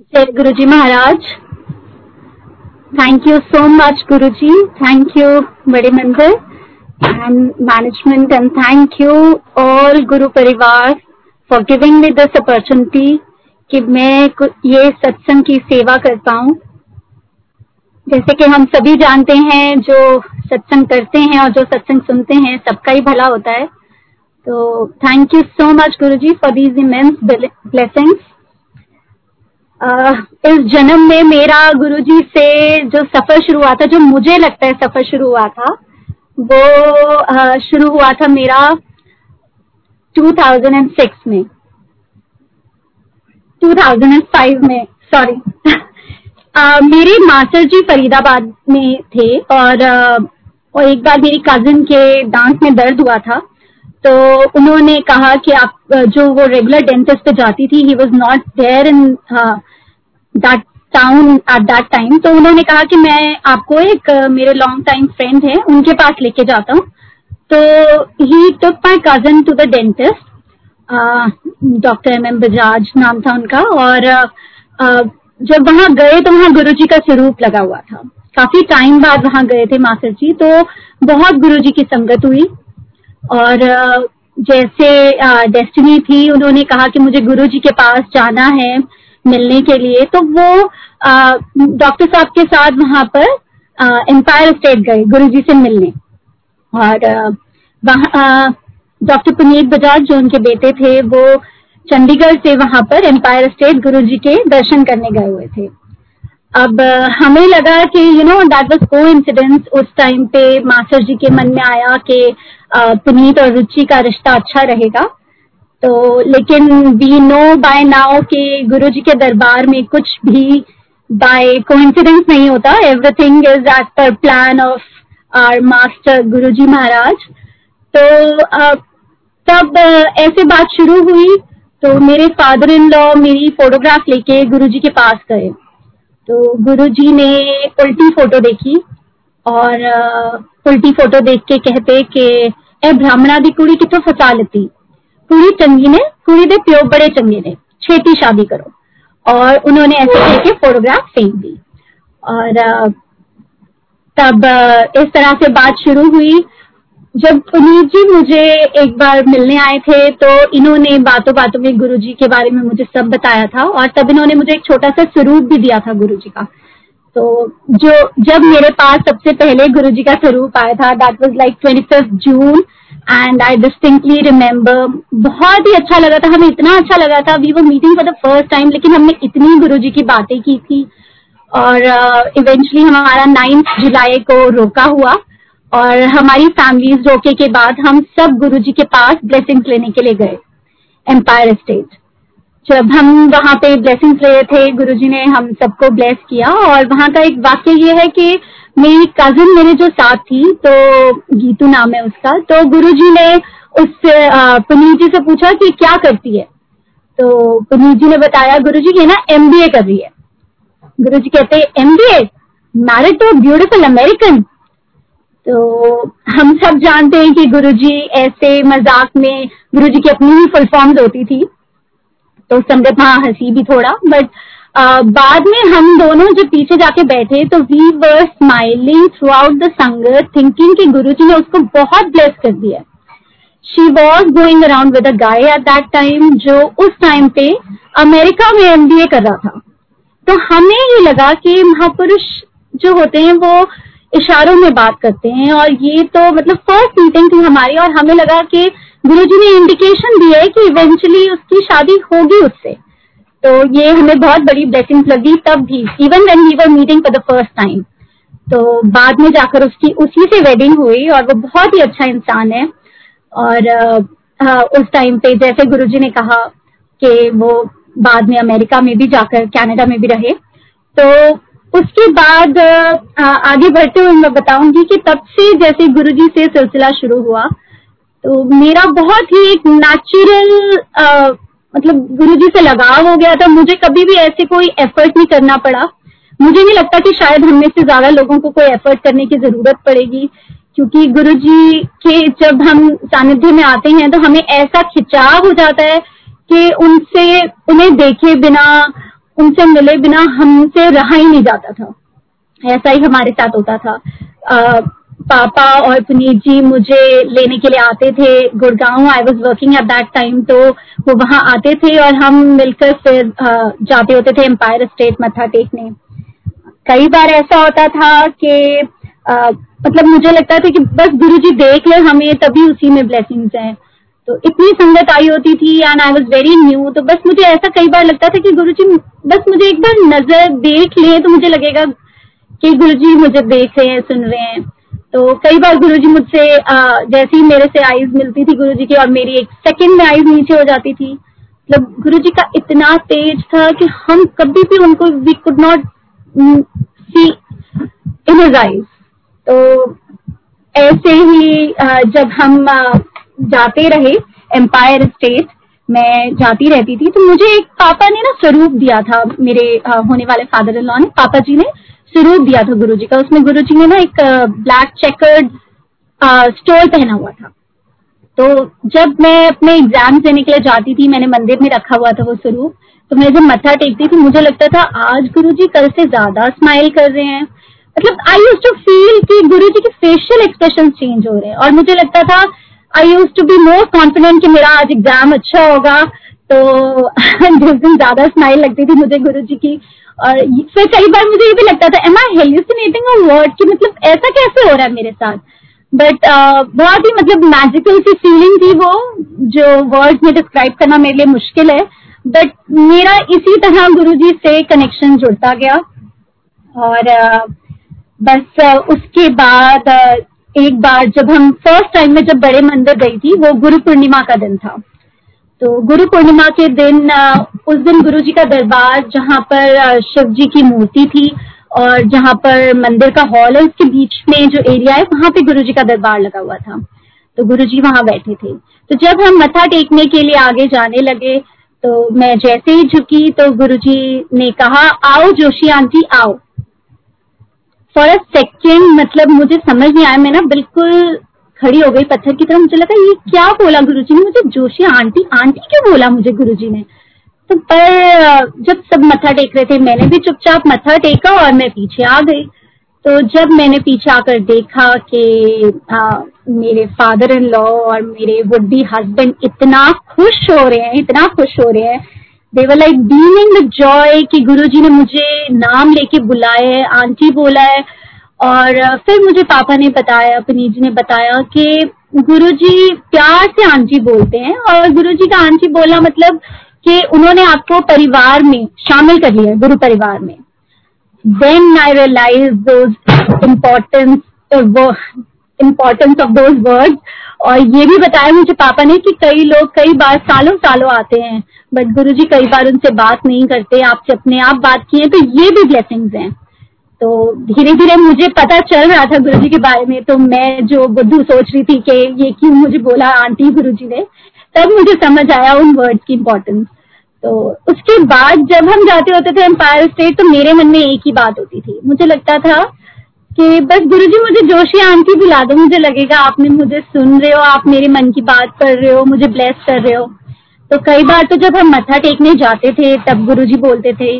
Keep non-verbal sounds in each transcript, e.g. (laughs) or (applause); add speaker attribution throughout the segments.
Speaker 1: जय Guru ji Maharaj. Thank you so much Guru ji thank you Bade Mandir and management and thank you all Guru parivar for giving me this opportunity कि मैं ये सत्संग की सेवा कर पाऊँ। जैसे कि हम सभी जानते हैं, जो सत्संग करते हैं और जो सत्संग सुनते हैं, सबका ही भला होता है। तो thank you so much Guru ji for these immense blessings इस जन्म में मेरा गुरुजी से जो सफ़र शुरू हुआ था, जो मुझे लगता है सफ़र शुरू हुआ था, वो शुरू हुआ था मेरा 2006 में। 2005 में सॉरी (laughs) मेरे मास्टर जी फरीदाबाद में थे और और एक बार मेरी कजिन के दांत में दर्द हुआ था। तो उन्होंने कहा कि आप जो वो रेगुलर डेंटिस्ट पे जाती थी he was not there in that town at that time तो उन्होंने कहा कि मैं आपको एक मेरे लॉन्ग टाइम फ्रेंड है उनके पास लेके जाता हूँ। तो he took my cousin to the dentist doctor M M Bajaj नाम था उनका और uh, जब वहाँ गए तो वहाँ गुरु जी का स्वरूप लगा हुआ था। काफ़ी टाइम बाद वहाँ गए थे मास्टर जी तो बहुत गुरु जी की संगत हुई। और जैसे डेस्टिनी थी, उन्होंने कहा कि मुझे गुरु जी के पास जाना है मिलने के लिए। तो वो डॉक्टर साहब के साथ वहाँ पर एम्पायर स्टेट गए गुरु जी से मिलने। और डॉक्टर पुनीत बजाज जो उनके बेटे थे, वो चंडीगढ़ से वहाँ पर एम्पायर स्टेट गुरु जी के दर्शन करने गए हुए थे। अब हमें लगा कि you know that was coincidence उस टाइम पे मास्टर जी के मन में आया कि पुनीत और रुचि का रिश्ता अच्छा रहेगा। तो लेकिन वी नो बाय नाउ कि गुरु जी के दरबार में कुछ भी बाय कोइंसिडेंस नहीं होता। Everything is as per plan of our master Guru ji Maharaj. तो तब ऐसे बात शुरू हुई। तो मेरे फादर इन लॉ मेरी फोटोग्राफ लेके गुरु जी के पास गए। तो गुरु जी ने उल्टी फ़ोटो देखी और उल्टी फ़ोटो देख के कहते कि, ए ब्राह्मणा दी कुड़ी कितों फसा लेती? कुड़ी चंगी ने, कुड़ी दे प्यो बड़े चंगे ने, छेती शादी करो। और उन्होंने ऐसे करके फोटोग्राफ फेंक दी। और तब इस तरह से बात शुरू हुई जब पुनीत जी मुझे एक बार मिलने आए थे तो इन्होंने बातों बातों में गुरु जी के बारे में मुझे सब बताया था और तब इन्होंने मुझे एक छोटा सा स्वरूप भी दिया था गुरु जी का। तो जो जब मेरे पास सबसे पहले गुरु जी का स्वरूप आया था that was like twenty fifth June and I distinctly remember बहुत ही अच्छा लगा था हमें इतना अच्छा लगा था वी वो meeting for the first time लेकिन हमने इतनी गुरु जी की बातें की थी और इवेंचुअली uh, हमारा नाइन्थ जुलाई को रोका हुआ और हमारी फैमिलीज़ रोके के बाद हम सब गुरु जी के पास ब्लेसिंग्स लेने के लिए गए एम्पायर स्टेट जब हम वहाँ पे ब्लेसिंग्स ले रहे थे गुरु जी ने हम सबको ब्लेस किया और वहाँ का एक वाक्य ये है कि मेरी कजिन मेरे जो साथ थी तो गीतू नाम है उसका तो गुरु जी ने उस पुनीत जी से पूछा कि क्या करती है? तो पुनीत जी ने बताया गुरु जी ये ना एमबीए कर रही है। गुरु जी कहते MBA married to beautiful American तो हम सब जानते हैं कि गुरुजी ऐसे मज़ाक में गुरुजी की अपनी ही फुल फॉर्म्स होती थी। तो संगत हाँ हँसी भी थोड़ा बट बाद में हम दोनों जब पीछे जाके बैठे तो we were smiling throughout the sangat thinking कि गुरुजी ने उसको बहुत ब्लेस कर दिया। She was going around with a guy at that time जो उस टाइम पे अमेरिका में एमबीए कर रहा था। तो हमें ये लगा कि महापुरुष जो होते हैं, वो इशारों में बात करते हैं और ये तो मतलब फ़र्स्ट मीटिंग थी हमारी और हमें लगा कि गुरुजी ने इंडिकेशन दिया है कि इवेंचुअली उसकी शादी होगी उससे। तो ये हमें बहुत बड़ी ब्लेसिंग लगी तब भी even when we were meeting for the first time तो बाद में जाकर उसकी उसी से वेडिंग हुई और वो बहुत ही अच्छा इंसान है। और आ, उस टाइम पे जैसे गुरुजी ने कहा कि वो बाद में अमेरिका में भी जाकर कनाडा में भी रहे। तो उसके बाद आगे बढ़ते हुए मैं बताऊँगी कि तब से जैसे गुरुजी से सिलसिला शुरू हुआ तो मेरा बहुत ही एक नेचुरल मतलब गुरुजी से लगाव हो गया था। मुझे कभी भी ऐसे कोई एफर्ट नहीं करना पड़ा। मुझे नहीं लगता कि शायद हमें से ज़्यादा लोगों को कोई एफर्ट करने की ज़रूरत पड़ेगी, क्योंकि गुरुजी के जब हम सानिध्य में आते हैं तो हमें ऐसा खिंचाव हो जाता है कि उनसे, उन्हें देखे बिना उनसे मिले बिना हमसे रहा ही नहीं जाता था। ऐसा ही हमारे साथ होता था। आ, पापा और पुनीत जी मुझे लेने के लिए आते थे Gurgaon. I was working at that time तो वो वहाँ आते थे और हम मिलकर फिर जाते होते थे एम्पायर स्टेट मथा टेकने। कई बार ऐसा होता था कि मतलब मुझे लगता था कि बस गुरु जी देख ले हमें तभी उसी में ब्लेसिंग्स हैं। तो इतनी संगत आई होती थी and I was very new तो बस मुझे ऐसा कई बार लगता था कि गुरु जी बस मुझे एक बार नज़र देख ले तो मुझे लगेगा कि गुरु जी मुझे देख रहे हैं, सुन रहे हैं। तो कई बार गुरु जी मुझसे जैसे ही मेरे से आईज मिलती थी गुरु जी की और मेरी एक सेकेंड में आईज नीचे हो जाती थी मतलब गुरु जी का इतना तेज था कि हम कभी भी उनको we could not see in eyes तो ऐसे ही जब हम जाते रहे एम्पायर स्टेट मैं जाती रहती थी तो मुझे एक पापा ने ना स्वरूप दिया था, मेरे होने वाले फादर इन लॉ ने, पापा जी ने स्वरूप दिया था गुरु जी का। उसमें गुरु जी ने ना एक ब्लैक चेकर्ड स्टोल पहना हुआ था। तो जब मैं अपने एग्ज़ाम देने के लिए जाती थी, मैंने मंदिर में रखा हुआ था वो स्वरूप तो मैं जब मत्था टेकती थी, मुझे लगता था, आज गुरु जी कल से ज़्यादा स्माइल कर रहे हैं। मतलब आई यूज़ टू फील कि गुरु जी के फेशियल एक्सप्रेशन चेंज हो रहे हैं, और मुझे लगता था I used to be more confident कि मेरा आज एग्ज़ाम अच्छा होगा। तो (laughs) जिस दिन ज़्यादा स्माइल लगती थी मुझे गुरु जी की और फिर कई बार मुझे ये भी लगता था am I hallucinating a word कि मतलब ऐसा कैसे हो रहा है मेरे साथ? बट uh, बहुत ही मतलब मैजिकल सी फीलिंग थी वो जो वर्ड में डिस्क्राइब करना मेरे लिए मुश्किल है। बट मेरा इसी तरह गुरु जी से कनेक्शन जुड़ता गया। और uh, बस uh, उसके बाद uh, एक बार जब हम फ़र्स्ट टाइम में जब बड़े मंदिर गई थी, वो गुरु पूर्णिमा का दिन था। तो गुरु पूर्णिमा के दिन उस दिन गुरु जी का दरबार जहाँ पर शिव जी की मूर्ति थी और जहाँ पर मंदिर का हॉल है, उसके बीच में जो एरिया है, वहाँ पे गुरु जी का दरबार लगा हुआ था। तो गुरु जी वहाँ बैठे थे। तो जब हम मथा टेकने के लिए आगे जाने लगे तो मैं जैसे ही झुकी तो गुरु जी ने कहा, आओ जोशी आंटी, आओ। फॉर अ सेकेंड मतलब मुझे समझ नहीं आया, मैं ना बिल्कुल खड़ी हो गई पत्थर की तरह मुझे लगा, ये क्या बोला गुरुजी ने? मुझे जोशी आंटी आंटी क्यों बोला मुझे गुरुजी ने? तो पर, जब सब मत्था टेक रहे थे, मैंने भी चुपचाप मत्था टेका और मैं पीछे आ गई। तो जब मैंने पीछे आकर देखा कि मेरे फादर इन लॉ और मेरे वुड बी हस्बैंड इतना खुश हो रहे हैं, इतना खुश हो रहे हैं they were like beaming the joy कि गुरुजी ने मुझे नाम लेके बुलाया है, आंटी बोला है और फिर मुझे पापा ने बताया पनीर जी ने बताया कि गुरुजी प्यार से आंटी बोलते हैं और गुरुजी का आंटी बोला मतलब कि उन्होंने आपको परिवार में शामिल कर लिया, गुरु परिवार में। Then I realise those importance importance of those words और ये भी बताया मुझे पापा ने कि कई लोग कई बार सालों सालों आते हैं बट गुरु जी कई बार उनसे बात नहीं करते, आपसे अपने आप बात किए तो ये भी ब्लेसिंग्स हैं। तो धीरे धीरे मुझे पता चल रहा था गुरु जी के बारे में तो मैं जो बुद्धू सोच रही थी कि ये क्यों मुझे बोला आंटी गुरु जी ने, तब मुझे समझ आया उन वर्ड्स की इम्पोर्टेंस तो उसके बाद जब हम जाते होते थे एम्पायर स्टेट तो मेरे मन में एक ही बात होती थी। मुझे लगता था कि बस गुरुजी मुझे जोशी आंटी बुला दो मुझे लगेगा आपने मुझे सुन रहे हो आप मेरे मन की बात कर रहे हो मुझे ब्लेस कर रहे हो। तो कई बार तो जब हम मत्था टेकने जाते थे तब गुरुजी बोलते थे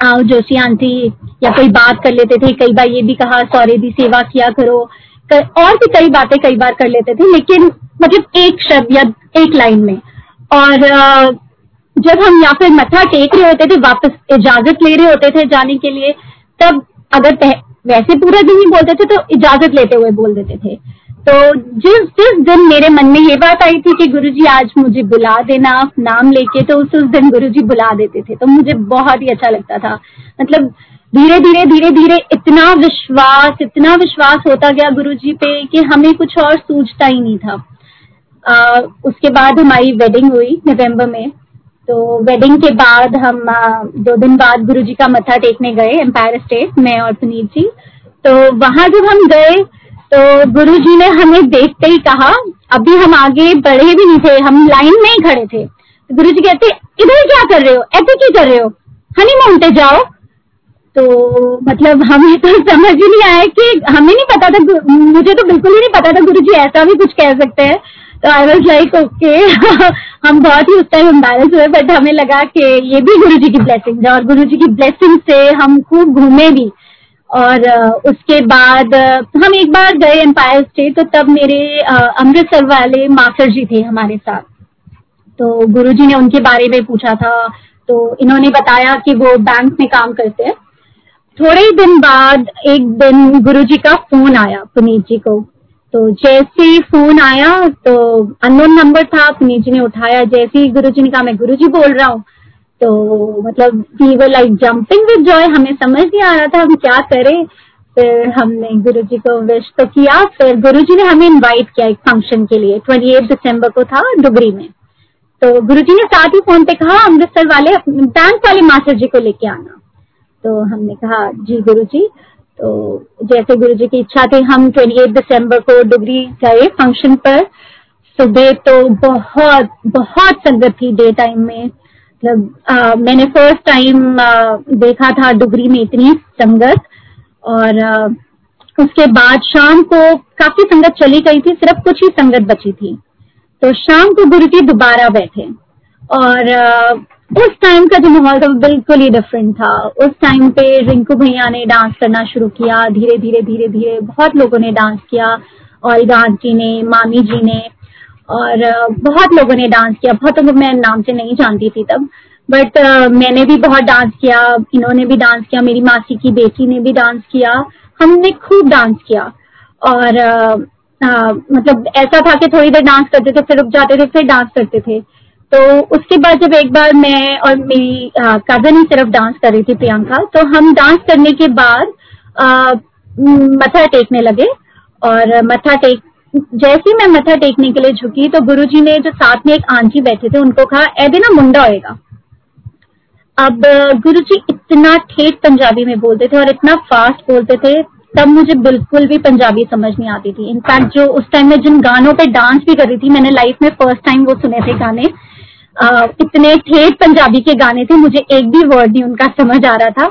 Speaker 1: आओ जोशी आंटी या कोई बात कर लेते थे कई बार ये भी कहा सौरे दी सेवा किया करो। कर, और भी कई बातें कई बार कर लेते थे लेकिन मतलब एक शब्द या एक लाइन में। और जब हम या फिर मत्था टेक रहे होते थे वापस इजाज़त ले रहे होते थे जाने के लिए तब अगर वैसे पूरा दिन ही बोलते थे तो इजाज़त लेते हुए बोल देते थे। तो जिस जिस दिन मेरे मन में ये बात आई थी कि गुरुजी आज मुझे बुला देना नाम लेके तो उस उस दिन गुरुजी बुला देते थे। तो मुझे बहुत ही अच्छा लगता था। मतलब धीरे धीरे धीरे धीरे इतना विश्वास इतना विश्वास होता गया गुरुजी पे कि हमें कुछ और सूझता ही नहीं था। आ, उसके बाद हमारी वेडिंग हुई नवंबर में। तो वेडिंग के बाद हम दो दिन बाद गुरु जी का मत्था टेकने गए एम्पायर स्टेट मैं और पुनीत जी। तो वहाँ जब हम गए तो गुरु जी ने हमें देखते ही कहा, अभी हम आगे बढ़े भी नहीं थे, हम लाइन में ही खड़े थे। तो गुरु जी कहते, इधर क्या कर रहे हो? ऐसे क्यों कर रहे हो? हनी पे जाओ। तो मतलब हमें तो समझ ही नहीं आया कि, हमें नहीं पता था, मुझे तो बिल्कुल ही नहीं पता था गुरु जी ऐसा भी कुछ कह सकते हैं। तो आई वॉज़ लाइक ओके हम बहुत ही उस टाइम एम्बेरस हुए बट हमें लगा कि ये भी गुरु जी की ब्लेसिंग है और गुरु जी की ब्लेसिंग से हम खूब घूमे भी। और उसके बाद हम एक बार गए एम्पायर स्टेट तो तब मेरे अमृतसर वाले मास्टर जी थे हमारे साथ। तो गुरु जी ने उनके बारे में पूछा था तो इन्होंने बताया कि वो बैंक में काम करते हैं। थोड़े दिन बाद, एक दिन गुरुजी का फ़ोन आया पुनीत जी को। तो जैसे ही फ़ोन आया तो अननोन नंबर था, पुनीत जी ने उठाया। जैसे ही गुरु जी ने कहा, मैं गुरु जी बोल रहा हूँ। तो मतलब we were like jumping with joy हमें समझ नहीं आ रहा था हम क्या करें। फिर हमने गुरु जी को विश तो किया। फिर गुरु जी ने हमें इनवाइट किया एक फ़ंक्शन के लिए ट्वेंटी एट दिसंबर को था डुगरी में। तो गुरु जी ने साथ ही फ़ोन पे कहा, अमृतसर वाले बैंक वाले मास्टर जी को लेके आना। तो हमने कहा, जी गुरु जी तो जैसे गुरु जी की इच्छा थी हम ट्वेंटी एट दिसंबर को डुगरी गए फ़ंक्शन पर। सुबह तो बहुत बहुत संगत थी डे टाइम में। मतलब मैंने फ़र्स्ट टाइम देखा था डुगरी में इतनी संगत। और आ, उसके बाद शाम को काफ़ी संगत चली गई थी सिर्फ़ कुछ ही संगत बची थी। तो शाम को गुरु जी दोबारा बैठे। और आ, उस टाइम का जो माहौल था वो बिल्कुल ही डिफरेंट था। उस टाइम पे रिंकू भैया ने डांस करना शुरू किया धीरे धीरे धीरे धीरे बहुत लोगों ने डांस किया और जी ने मामी जी ने और बहुत लोगों ने डांस किया। बहुत लोगों मैं नाम से नहीं जानती थी तब बट uh, मैंने भी बहुत डांस किया इन्होंने भी डांस किया मेरी मासी की बेटी ने भी डांस किया हमने खूब डांस किया। और uh, uh, मतलब ऐसा था कि थोड़ी देर डांस करते थे फिर रुक जाते थे फिर डांस करते थे। तो उसके बाद जब एक बार मैं और मेरी कज़न ही सिर्फ़ डांस कर रही थी प्रियंका तो हम डांस करने के बाद मथा टेकने लगे और मथा टेक, जैसे मैं मथा टेकने के लिए झुकी तो गुरुजी ने जो साथ में एक आंटी बैठे थे उनको कहा ऐदे ना मुंडा होएगा। अब गुरुजी इतना ठेठ पंजाबी में बोलते थे और इतना फास्ट बोलते थे, तब मुझे बिल्कुल भी पंजाबी समझ नहीं आती थी। इनफैक्ट जो उस टाइम में जिन गानों पे डांस भी कर रही थी, मैंने लाइफ में फ़र्स्ट टाइम वो सुने थे गाने इतने ठेठ पंजाबी के गाने थे, मुझे एक भी वर्ड नहीं उनका समझ आ रहा था।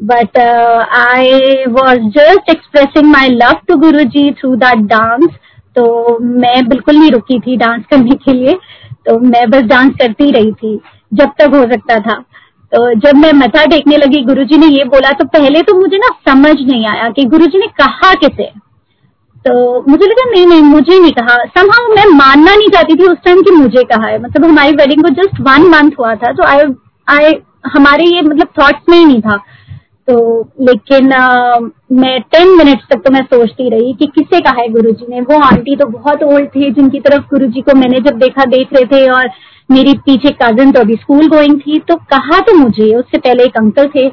Speaker 1: But I was just expressing my love to Guru ji through that dance तो मैं बिल्कुल नहीं रुकी थी डांस करने के लिए। तो मैं बस डांस करती रही थी, जब तक हो सकता था। तो जब मैं मथा टेकने लगी, गुरुजी ने ये बोला तो पहले तो मुझे ना समझ नहीं आया कि गुरुजी ने कहा किसे। तो मुझे लगा नहीं नहीं मुझे नहीं कहा। समहाउ मैं मानना नहीं चाहती थी उस टाइम कि मुझे कहा है। मतलब हमारी वेडिंग को जस्ट वन मंथ हुआ था तो आई आई हमारे ये मतलब थॉट्स में ही नहीं था। तो लेकिन आ, मैं टेन मिनट्स तक तो मैं सोचती रही कि किसे कहा है गुरुजी ने। वो आंटी तो बहुत ओल्ड थे जिनकी तरफ़ गुरुजी को मैंने जब देखा देख रहे थे और मेरी पीछे कज़न तो अभी स्कूल गोइंग थी तो कहा तो मुझे उससे पहले एक अंकल थे।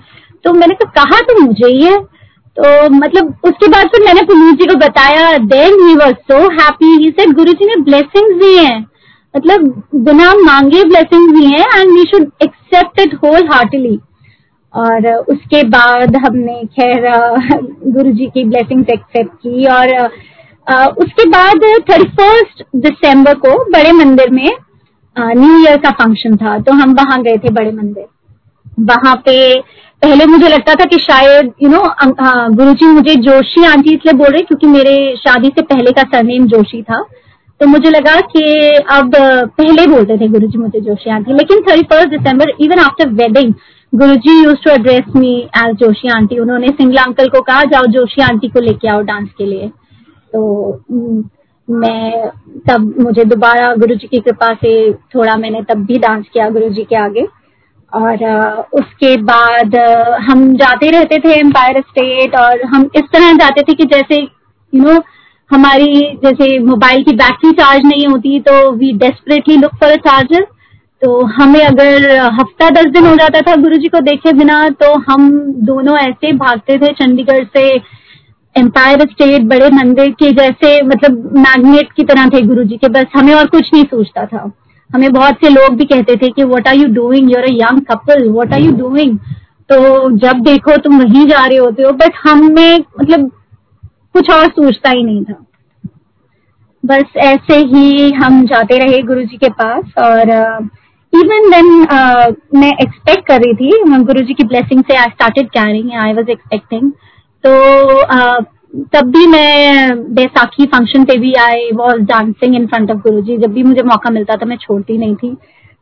Speaker 1: तो मैंने कहा कहा तो मुझे ही है। तो मतलब उसके बाद फिर मैंने पुनीत जी को बताया then he was so happy he said Guru ji ने ब्लेसिंग्स दी हैं। मतलब बिना मांगे ब्लेसिंग्स दी हैं and we should accept it wholeheartedly और उसके बाद हमने, खैर (laughs) गुरु जी की ब्लेसिंग्स एक्सेप्ट की और उसके बाद थर्टी फ़र्स्ट दिसंबर को बड़े मंदिर में न्यू ईयर का फ़ंक्शन था। तो हम वहाँ गए थे बड़े मंदिर। वहाँ पे पहले मुझे लगता था कि शायद यू नो गुरु जी मुझे जोशी आंटी इसलिए बोल रहे क्योंकि मेरे शादी से पहले का सरनेम जोशी था। तो मुझे लगा कि अब पहले बोलते थे गुरु जी मुझे जोशी आंटी। लेकिन thirty first December even after wedding Guru ji used to address me as Joshi aunty. उन्होंने सिंगला अंकल को कहा, जाओ जोशी आंटी को लेके आओ डांस के लिए। तो मैं तब, मुझे दोबारा गुरु जी की कृपा से थोड़ा मैंने तब भी डांस किया गुरु जी के आगे। और उसके बाद हम जाते रहते थे एम्पायर स्टेट और हम इस तरह जाते थे कि जैसे यू नो हमारी जैसे मोबाइल की बैटरी चार्ज नहीं होती तो we desperately look for a charger तो हमें अगर हफ़्ता दस दिन हो जाता था गुरु जी को देखे बिना तो हम दोनों ऐसे भागते थे चंडीगढ़ से एम्पायर स्टेट बड़े मंदिर के जैसे मतलब मैग्नेट की तरह थे गुरु जी के, बस हमें और कुछ नहीं सोचता था। हमें बहुत से लोग भी कहते थे कि what are you doing you're a young couple what are you doing तो जब देखो तुम वहीं जा रहे होते हो बट हमें मतलब कुछ और सोचता ही नहीं था। बस ऐसे ही हम जाते रहे गुरु जी के पास और इवन uh, देन uh, मैं एक्सपेक्ट कर रही थी गुरु जी की ब्लेसिंग से I started carrying I was expecting तो आ, तब भी मैं बैसाखी फ़ंक्शन पे भी I was dancing in front of Guru ji जब भी मुझे मौका मिलता था, मैं छोड़ती नहीं थी।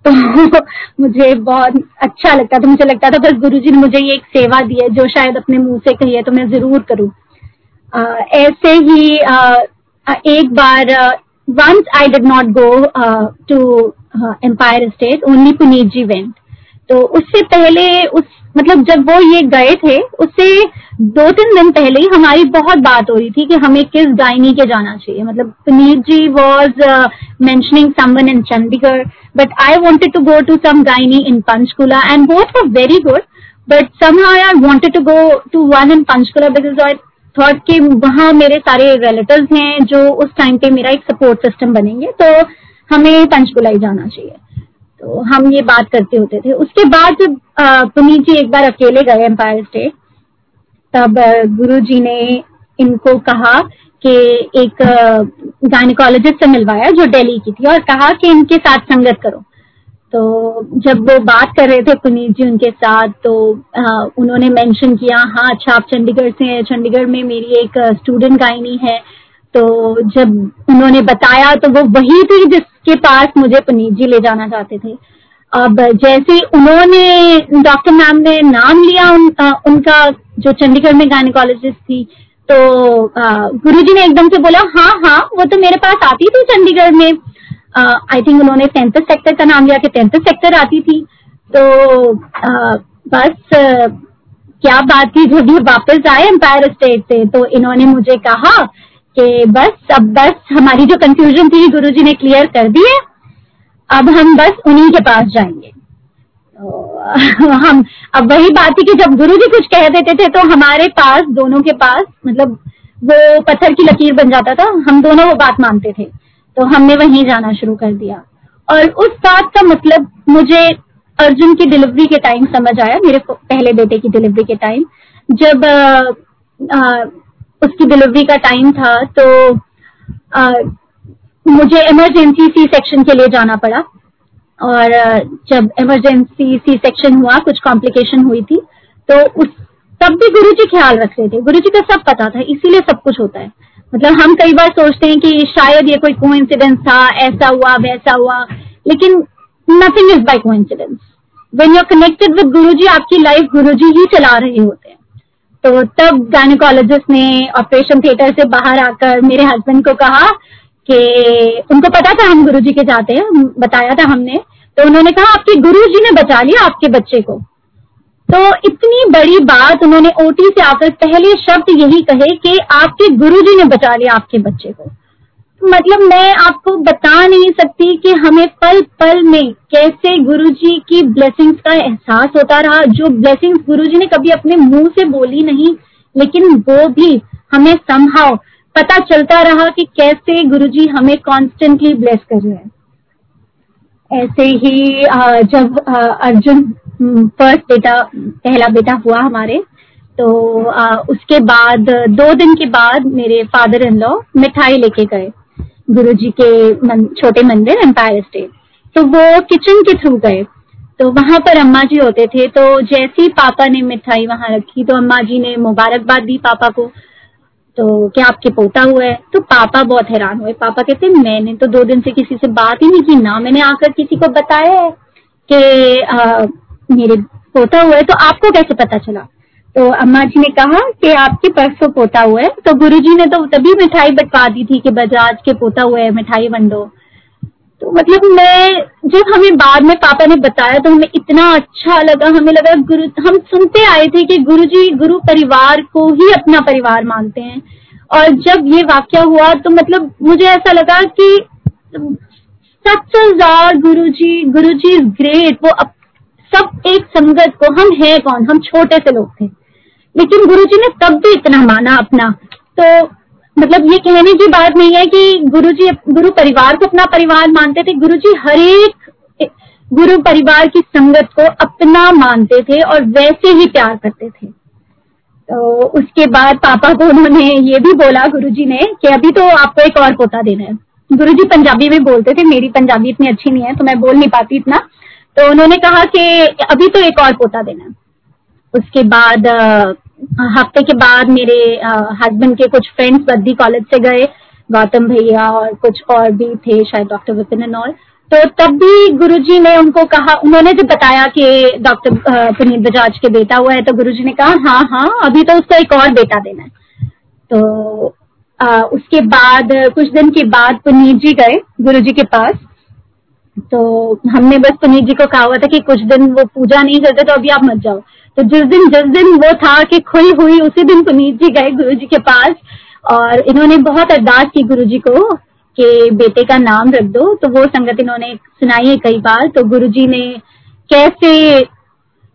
Speaker 1: तो (laughs) मुझे बहुत अच्छा लगता था। मुझे लगता था, बस गुरु जी ने मुझे ये एक सेवा दी है, जो शायद अपने मुँह से कही है तो मैं ज़रूर करूँ। ऐसे ही एक बार once I did not go to Empire State only Puneet ji went तो उससे पहले उस मतलब जब वो ये गए थे, उससे दो तीन दिन पहले ही हमारी बहुत बात हो रही थी कि हमें किस गायनी के जाना चाहिए। मतलब Puneet ji was mentioning someone in Chandigarh but I wanted to go to some gynae in Panchkula and both were very good but some I wanted to go to one in Panchkula because I thought कि वहाँ मेरे सारे relatives हैं जो उस time पे मेरा एक सपोर्ट सिस्टम बनेंगे तो हमें पंचकुला ही जाना चाहिए। तो हम ये बात करते होते थे। उसके बाद जब पुनीत जी एक बार अकेले गए एम्पायर स्टेट तब गुरु जी ने इनको कहा कि एक गायनिकोलॉजिस्ट से मिलवाया जो दिल्ली की थी और कहा कि इनके साथ संगत करो। तो जब वो बात कर रहे थे पुनीत जी उनके साथ तो उन्होंने मेंशन किया हाँ अच्छा आप चंडीगढ़ से हैं, चंडीगढ़ में मेरी एक स्टूडेंट गायनी है। तो जब उन्होंने बताया तो वो वही थी जिसके पास मुझे पुनीत जी ले जाना चाहते थे। अब जैसे उन्होंने डॉक्टर मैम ने नाम लिया उन, आ, उनका जो चंडीगढ़ में गायनिकोलॉजिस्ट थी तो गुरु जी ने एकदम से बोला हाँ हाँ वो तो मेरे पास आती थी चंडीगढ़ में। आई थिंक उन्होंने टेंथ सेक्टर का नाम लिया कि टेंथ सेक्टर आती थी। तो आ, बस आ, क्या बात थी जब ये वापस आए एम्पायर स्टेट से तो इन्होंने मुझे कहा कि बस अब बस हमारी जो कंफ्यूजन थी गुरुजी ने क्लियर कर दी है। अब हम बस उन्हीं के पास जाएँगे। तो (laughs) हम अब वही बात थी कि जब गुरु जी कुछ कह देते थे तो हमारे पास दोनों के पास मतलब वो पत्थर की लकीर बन जाता था। हम दोनों वो बात मानते थे। तो हमने वहीं जाना शुरू कर दिया। और उस बात का मतलब मुझे अर्जुन की डिलीवरी के टाइम समझ आया मेरे पहले बेटे की डिलीवरी के टाइम जब आ, आ, उसकी डिलीवरी का टाइम था तो आ, मुझे इमरजेंसी सी सेक्शन के लिए जाना पड़ा। और जब इमरजेंसी सी सेक्शन हुआ कुछ कॉम्प्लिकेशन हुई थी तो उस तब भी गुरु जी ख्याल रख रहे थे। गुरु जी का सब पता था इसीलिए सब कुछ होता है। मतलब हम कई बार सोचते हैं कि शायद ये कोई कोइंसिडेंस था ऐसा हुआ वैसा हुआ लेकिन nothing is by coincidence when you are connected with Guru ji आपकी लाइफ गुरु जी ही चला रहे होते हैं। तो तब गायनोकोलॉजिस्ट ने ऑपरेशन थिएटर से बाहर आकर मेरे हस्बैंड को कहा कि उनको पता था हम गुरु जी के जाते हैं, बताया था हमने तो उन्होंने कहा, आपके गुरु जी ने बचा लिया आपके बच्चे को। तो इतनी बड़ी बात उन्होंने ओटी से आकर पहले शब्द यही कहे कि आपके गुरुजी ने बचा लिया आपके बच्चे को। मतलब मैं आपको बता नहीं सकती कि हमें पल पल में कैसे गुरुजी की ब्लेसिंग्स का एहसास होता रहा। जो ब्लेसिंग्स गुरुजी ने कभी अपने मुँह से बोली नहीं, लेकिन वो भी हमें संभाव पता चलता रहा कि कैसे गुरुजी हमें कॉन्स्टेंटली ब्लेस कर रहे हैं। ऐसे ही जब अर्जुन फ़र्स्ट बेटा, पहला बेटा हुआ हमारे तो उसके बाद, दो दिन के बाद मेरे फादर इन लॉ मिठाई लेके गए। गुरु जी के मन, छोटे मंदिर एम्पायर स्टेट तो वो किचन के थ्रू गए। तो वहाँ पर अम्मा जी होते थे तो जैसे ही पापा ने मिठाई वहाँ रखी तो अम्मा जी ने मुबारकबाद दी पापा को। तो क्या आपके पोता हुआ है तो पापा बहुत हैरान हुए। पापा कहते मैंने तो दो दिन से किसी से बात ही नहीं की ना मैंने आकर किसी को बताया है कि मेरे पोता हुआ है। तो आपको कैसे पता चला? तो अम्मा जी ने कहा कि आपके परसों पोता हुआ है। तो गुरुजी ने तो तभी मिठाई बटवा दी थी कि बजाज के पोता हुआ है, मिठाई वंडो। तो मतलब मैं, जब हमें बाद में पापा ने बताया तो हमें इतना अच्छा लगा, हमें लगा गुरु, हम सुनते आए थे कि गुरु जी गुरु परिवार को ही अपना परिवार मानते हैं। और जब ये वाक्य हुआ तो मतलब मुझे ऐसा लगा कि सच गुरु जी गुरु जी इज़ ग्रेट, वो सब एक संगत को, हम हैं कौन? हम छोटे से लोग थे। लेकिन गुरु जी ने तब भी इतना माना अपना। तो मतलब ये कहने की बात नहीं है कि गुरु जी गुरु परिवार को अपना परिवार मानते थे। गुरु जी हर एक गुरु परिवार की संगत को अपना मानते थे और वैसे ही प्यार करते थे। तो उसके बाद पापा को उन्होंने ये भी बोला गुरु जी ने कि अभी तो आपको एक और पोता देना है। गुरु जी पंजाबी में बोलते थे, मेरी पंजाबी इतनी अच्छी नहीं है तो मैं बोल नहीं पाती इतना। तो उन्होंने कहा कि अभी तो एक और पोता देना उसके बाद हफ़्ते के बाद मेरे हस्बैंड के कुछ फ्रेंड्स बद्दी कॉलेज से गए गौतम भैया और कुछ और भी थे शायद डॉक्टर विपिन एंड ऑल तो तब भी गुरुजी ने उनको कहा उन्होंने जब बताया कि डॉक्टर पुनीत बजाज के बेटा हुआ है तो गुरुजी ने कहा हाँ हाँ अभी तो उसको एक और बेटा देना है। तो आ, उसके बाद कुछ दिन के बाद पुनीत जी गए गुरुजी के पास। तो हमने बस पुनीत जी को कहा हुआ था कि कुछ दिन वो पूजा नहीं करते तो अभी आप मत जाओ। तो जिस दिन जिस दिन वो था कि खुई हुई उसी दिन पुनीत जी गए गुरु जी के पास और इन्होंने बहुत अरदास की गुरु जी को कि बेटे का नाम रख दो। तो वो संगत इन्होंने सुनाई है कई बार। तो गुरु जी ने कैसे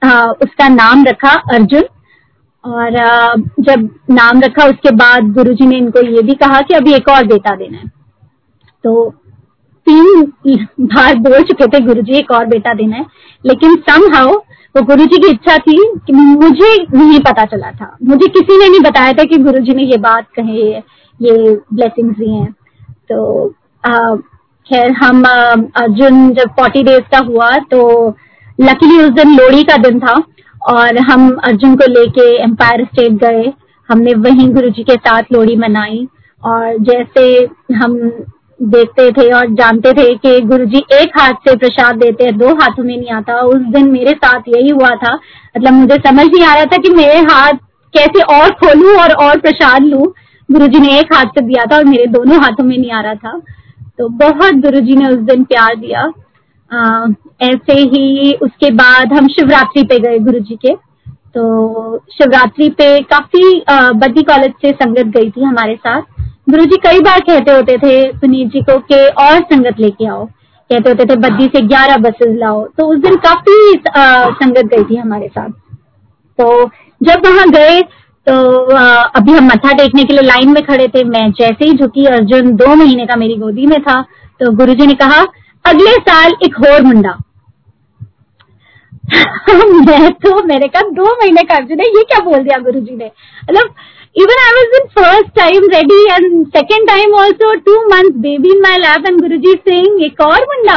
Speaker 1: आ, उसका नाम रखा अर्जुन। और आ, जब नाम रखा उसके बाद गुरु जी ने इनको ये भी कहा कि अभी एक और बेटा देना है। तो तीन बार बोल चुके थे गुरु जी एक और बेटा देना है। लेकिन सम हाउ वो गुरु जी की इच्छा थी कि मुझे नहीं पता चला था। मुझे किसी ने नहीं बताया था कि गुरु जी ने ये बात कहे, ये ब्लेसिंग्स दी हैं। तो खैर, हम अर्जुन जब फोर्टी डेज़ का हुआ तो लकीली उस दिन लोहड़ी का दिन था और हम अर्जुन को लेके एम्पायर स्टेट गए। हमने वहीं गुरु जी के साथ लोहड़ी मनाई और जैसे हम देखते थे और जानते थे कि गुरुजी एक हाथ से प्रसाद देते हैं दो हाथों में नहीं आता। उस दिन मेरे साथ यही हुआ था। मतलब मुझे समझ नहीं आ रहा था कि मेरे हाथ कैसे और खोलूं और और प्रसाद लूँ। गुरुजी ने एक हाथ से दिया था और मेरे दोनों हाथों में नहीं आ रहा था। तो बहुत गुरुजी ने उस दिन प्यार दिया। आ, ऐसे ही उसके बाद हम शिवरात्रि पे गए गुरुजी के। तो शिवरात्रि पे काफ़ी बद्दी कॉलेज से संगत गई थी हमारे साथ। गुरु जी कई बार कहते होते थे सुनीत जी को के और संगत लेके आओ। कहते होते थे बद्दी से ग्यारह बसेस लाओ। तो उस दिन काफ़ी संगत गई थी हमारे साथ। तो जब वहाँ गए तो आ, अभी हम मत्था टेकने के लिए लाइन में खड़े थे। मैं जैसे ही झुकी अर्जुन दो महीने का मेरी गोदी में था। तो गुरु जी ने कहा अगले साल एक होर मुंडा। (laughs) मैं तो मेरे का दो महीने का अर्जुन है ये क्या बोल दिया गुरु जी ने? मतलब even I was in first time ready and second time also, two months baby in my lap and Guruji saying, एक और मुंडा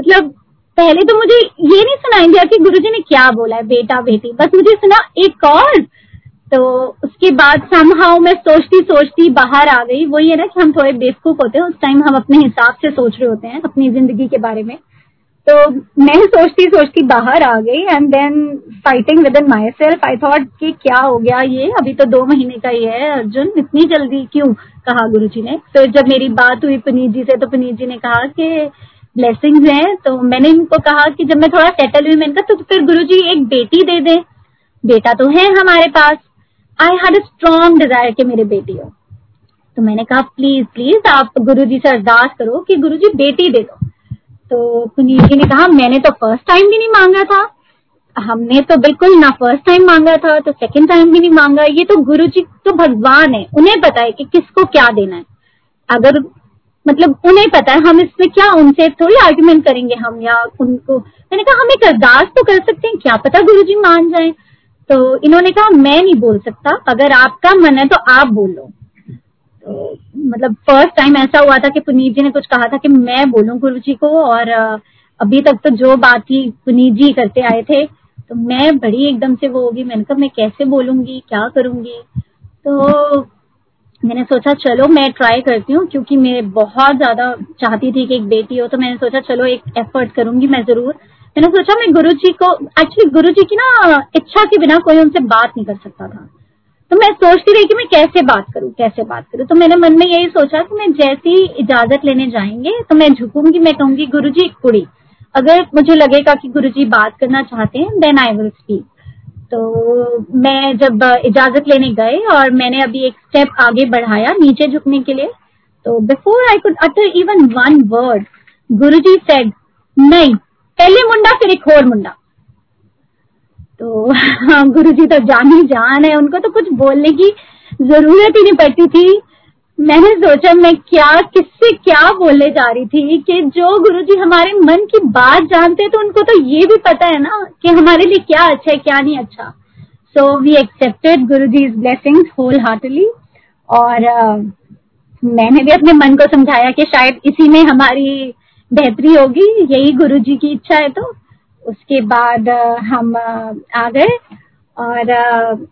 Speaker 1: मतलब पहले तो मुझे ये नहीं सुनाई दिया कि गुरुजी ने क्या बोला है, बेटा बेटी। बस मुझे सुना, एक और? तो उसके बाद समहाउ मैं सोचती सोचती बाहर आ गई। वही है ना कि हम थोड़े बेवकूफ़ होते हैं, उस टाइम हम अपने हिसाब से सोच रहे होते हैं, अपनी ज़िंदगी के बारे में। तो मैं सोचती सोचती बाहर आ गई and then fighting within myself I thought कि क्या हो गया ये? अभी तो दो महीने का ही है, अर्जुन, इतनी जल्दी क्यों? कहा गुरु जी ने। फिर तो जब मेरी बात हुई पुनीत जी से तो पुनीत जी ने कहा कि ब्लेसिंग्स हैं तो मैंने इनको कहा कि जब मैं थोड़ा सेटल हुई मैंने कहा तो फिर गुरु जी एक बेटी दे दे। बेटा तो है हमारे पास। I had a strong desire कि मेरे बेटी हो। तो मैंने कहा प्लीज़ प्लीज़ आप गुरु जी से अरदास करो कि गुरु जी बेटी दे दो। तो पुनीत जी ने कहा, मैंने तो फ़र्स्ट टाइम भी नहीं मांगा था। हमने तो बिल्कुल ना फ़र्स्ट टाइम मांगा था तो सेकंड टाइम भी नहीं मांगा। ये तो गुरु जी तो भगवान है, उन्हें पता है कि किसको क्या देना है। अगर मतलब उन्हें पता है, हम इसमें क्या उनसे थोड़ी आर्ग्यूमेंट करेंगे, हम या उनको। मैंने कहा, हम एक अरदास तो कर सकते हैं, क्या पता गुरु जी मान जाए? तो इन्होंने कहा, मैं नहीं बोल सकता, अगर आपका मन है तो आप बोलो। तो मतलब फ़र्स्ट टाइम ऐसा हुआ था कि पुनीत जी ने कुछ कहा था कि मैं बोलूँ गुरु जी को और अभी तक तो जो बात थी पुनीत जी करते आए थे तो मैं बड़ी एकदम से वो होगी। मैंने कहा, मैं कैसे बोलूँगी? क्या करूँगी? तो मैंने सोचा, चलो, मैं ट्राई करती हूँ, क्योंकि मैं बहुत ज़्यादा चाहती थी कि एक बेटी हो तो मैंने सोचा, चलो, एक एफर्ट करूँगी मैं ज़रूर। मैंने सोचा, मैं गुरु जी को एक्चुअली गुरु जी की ना इच्छा के बिना कोई उनसे बात नहीं कर सकता था। तो मैं सोचती रही कि मैं कैसे बात करूँ, कैसे बात करूँ। तो मैंने मन में यही सोचा कि मैं जैसी इजाज़त लेने जाएँगे तो मैं झुकूँगी, मैं कहूँगी गुरु जी कुड़ी। अगर मुझे लगेगा कि गुरु जी बात करना चाहते हैं देन आई विल स्पीक तो मैं जब इजाज़त लेने गए और मैंने अभी एक स्टेप आगे बढ़ाया नीचे झुकने के लिए तो before I could utter even one word Guru ji said नहीं, पहले मुंडा, फिर एक और मुंडा। तो (laughs) हाँ, गुरु जी तो जान ही जान है उनको तो कुछ बोलने की ज़रूरत ही नहीं पड़ती थी। मैंने सोचा मैं क्या किससे क्या बोलने जा रही थी कि जो गुरु जी हमारे मन की बात जानते तो उनको तो ये भी पता है ना कि हमारे लिए क्या अच्छा है क्या नहीं अच्छा। So we accepted Guru ji blessing wholeheartedly और uh, मैंने भी अपने मन को समझाया कि शायद इसी में हमारी बेहतरी होगी यही गुरु जी की इच्छा है तो। उसके बाद हम आ गए और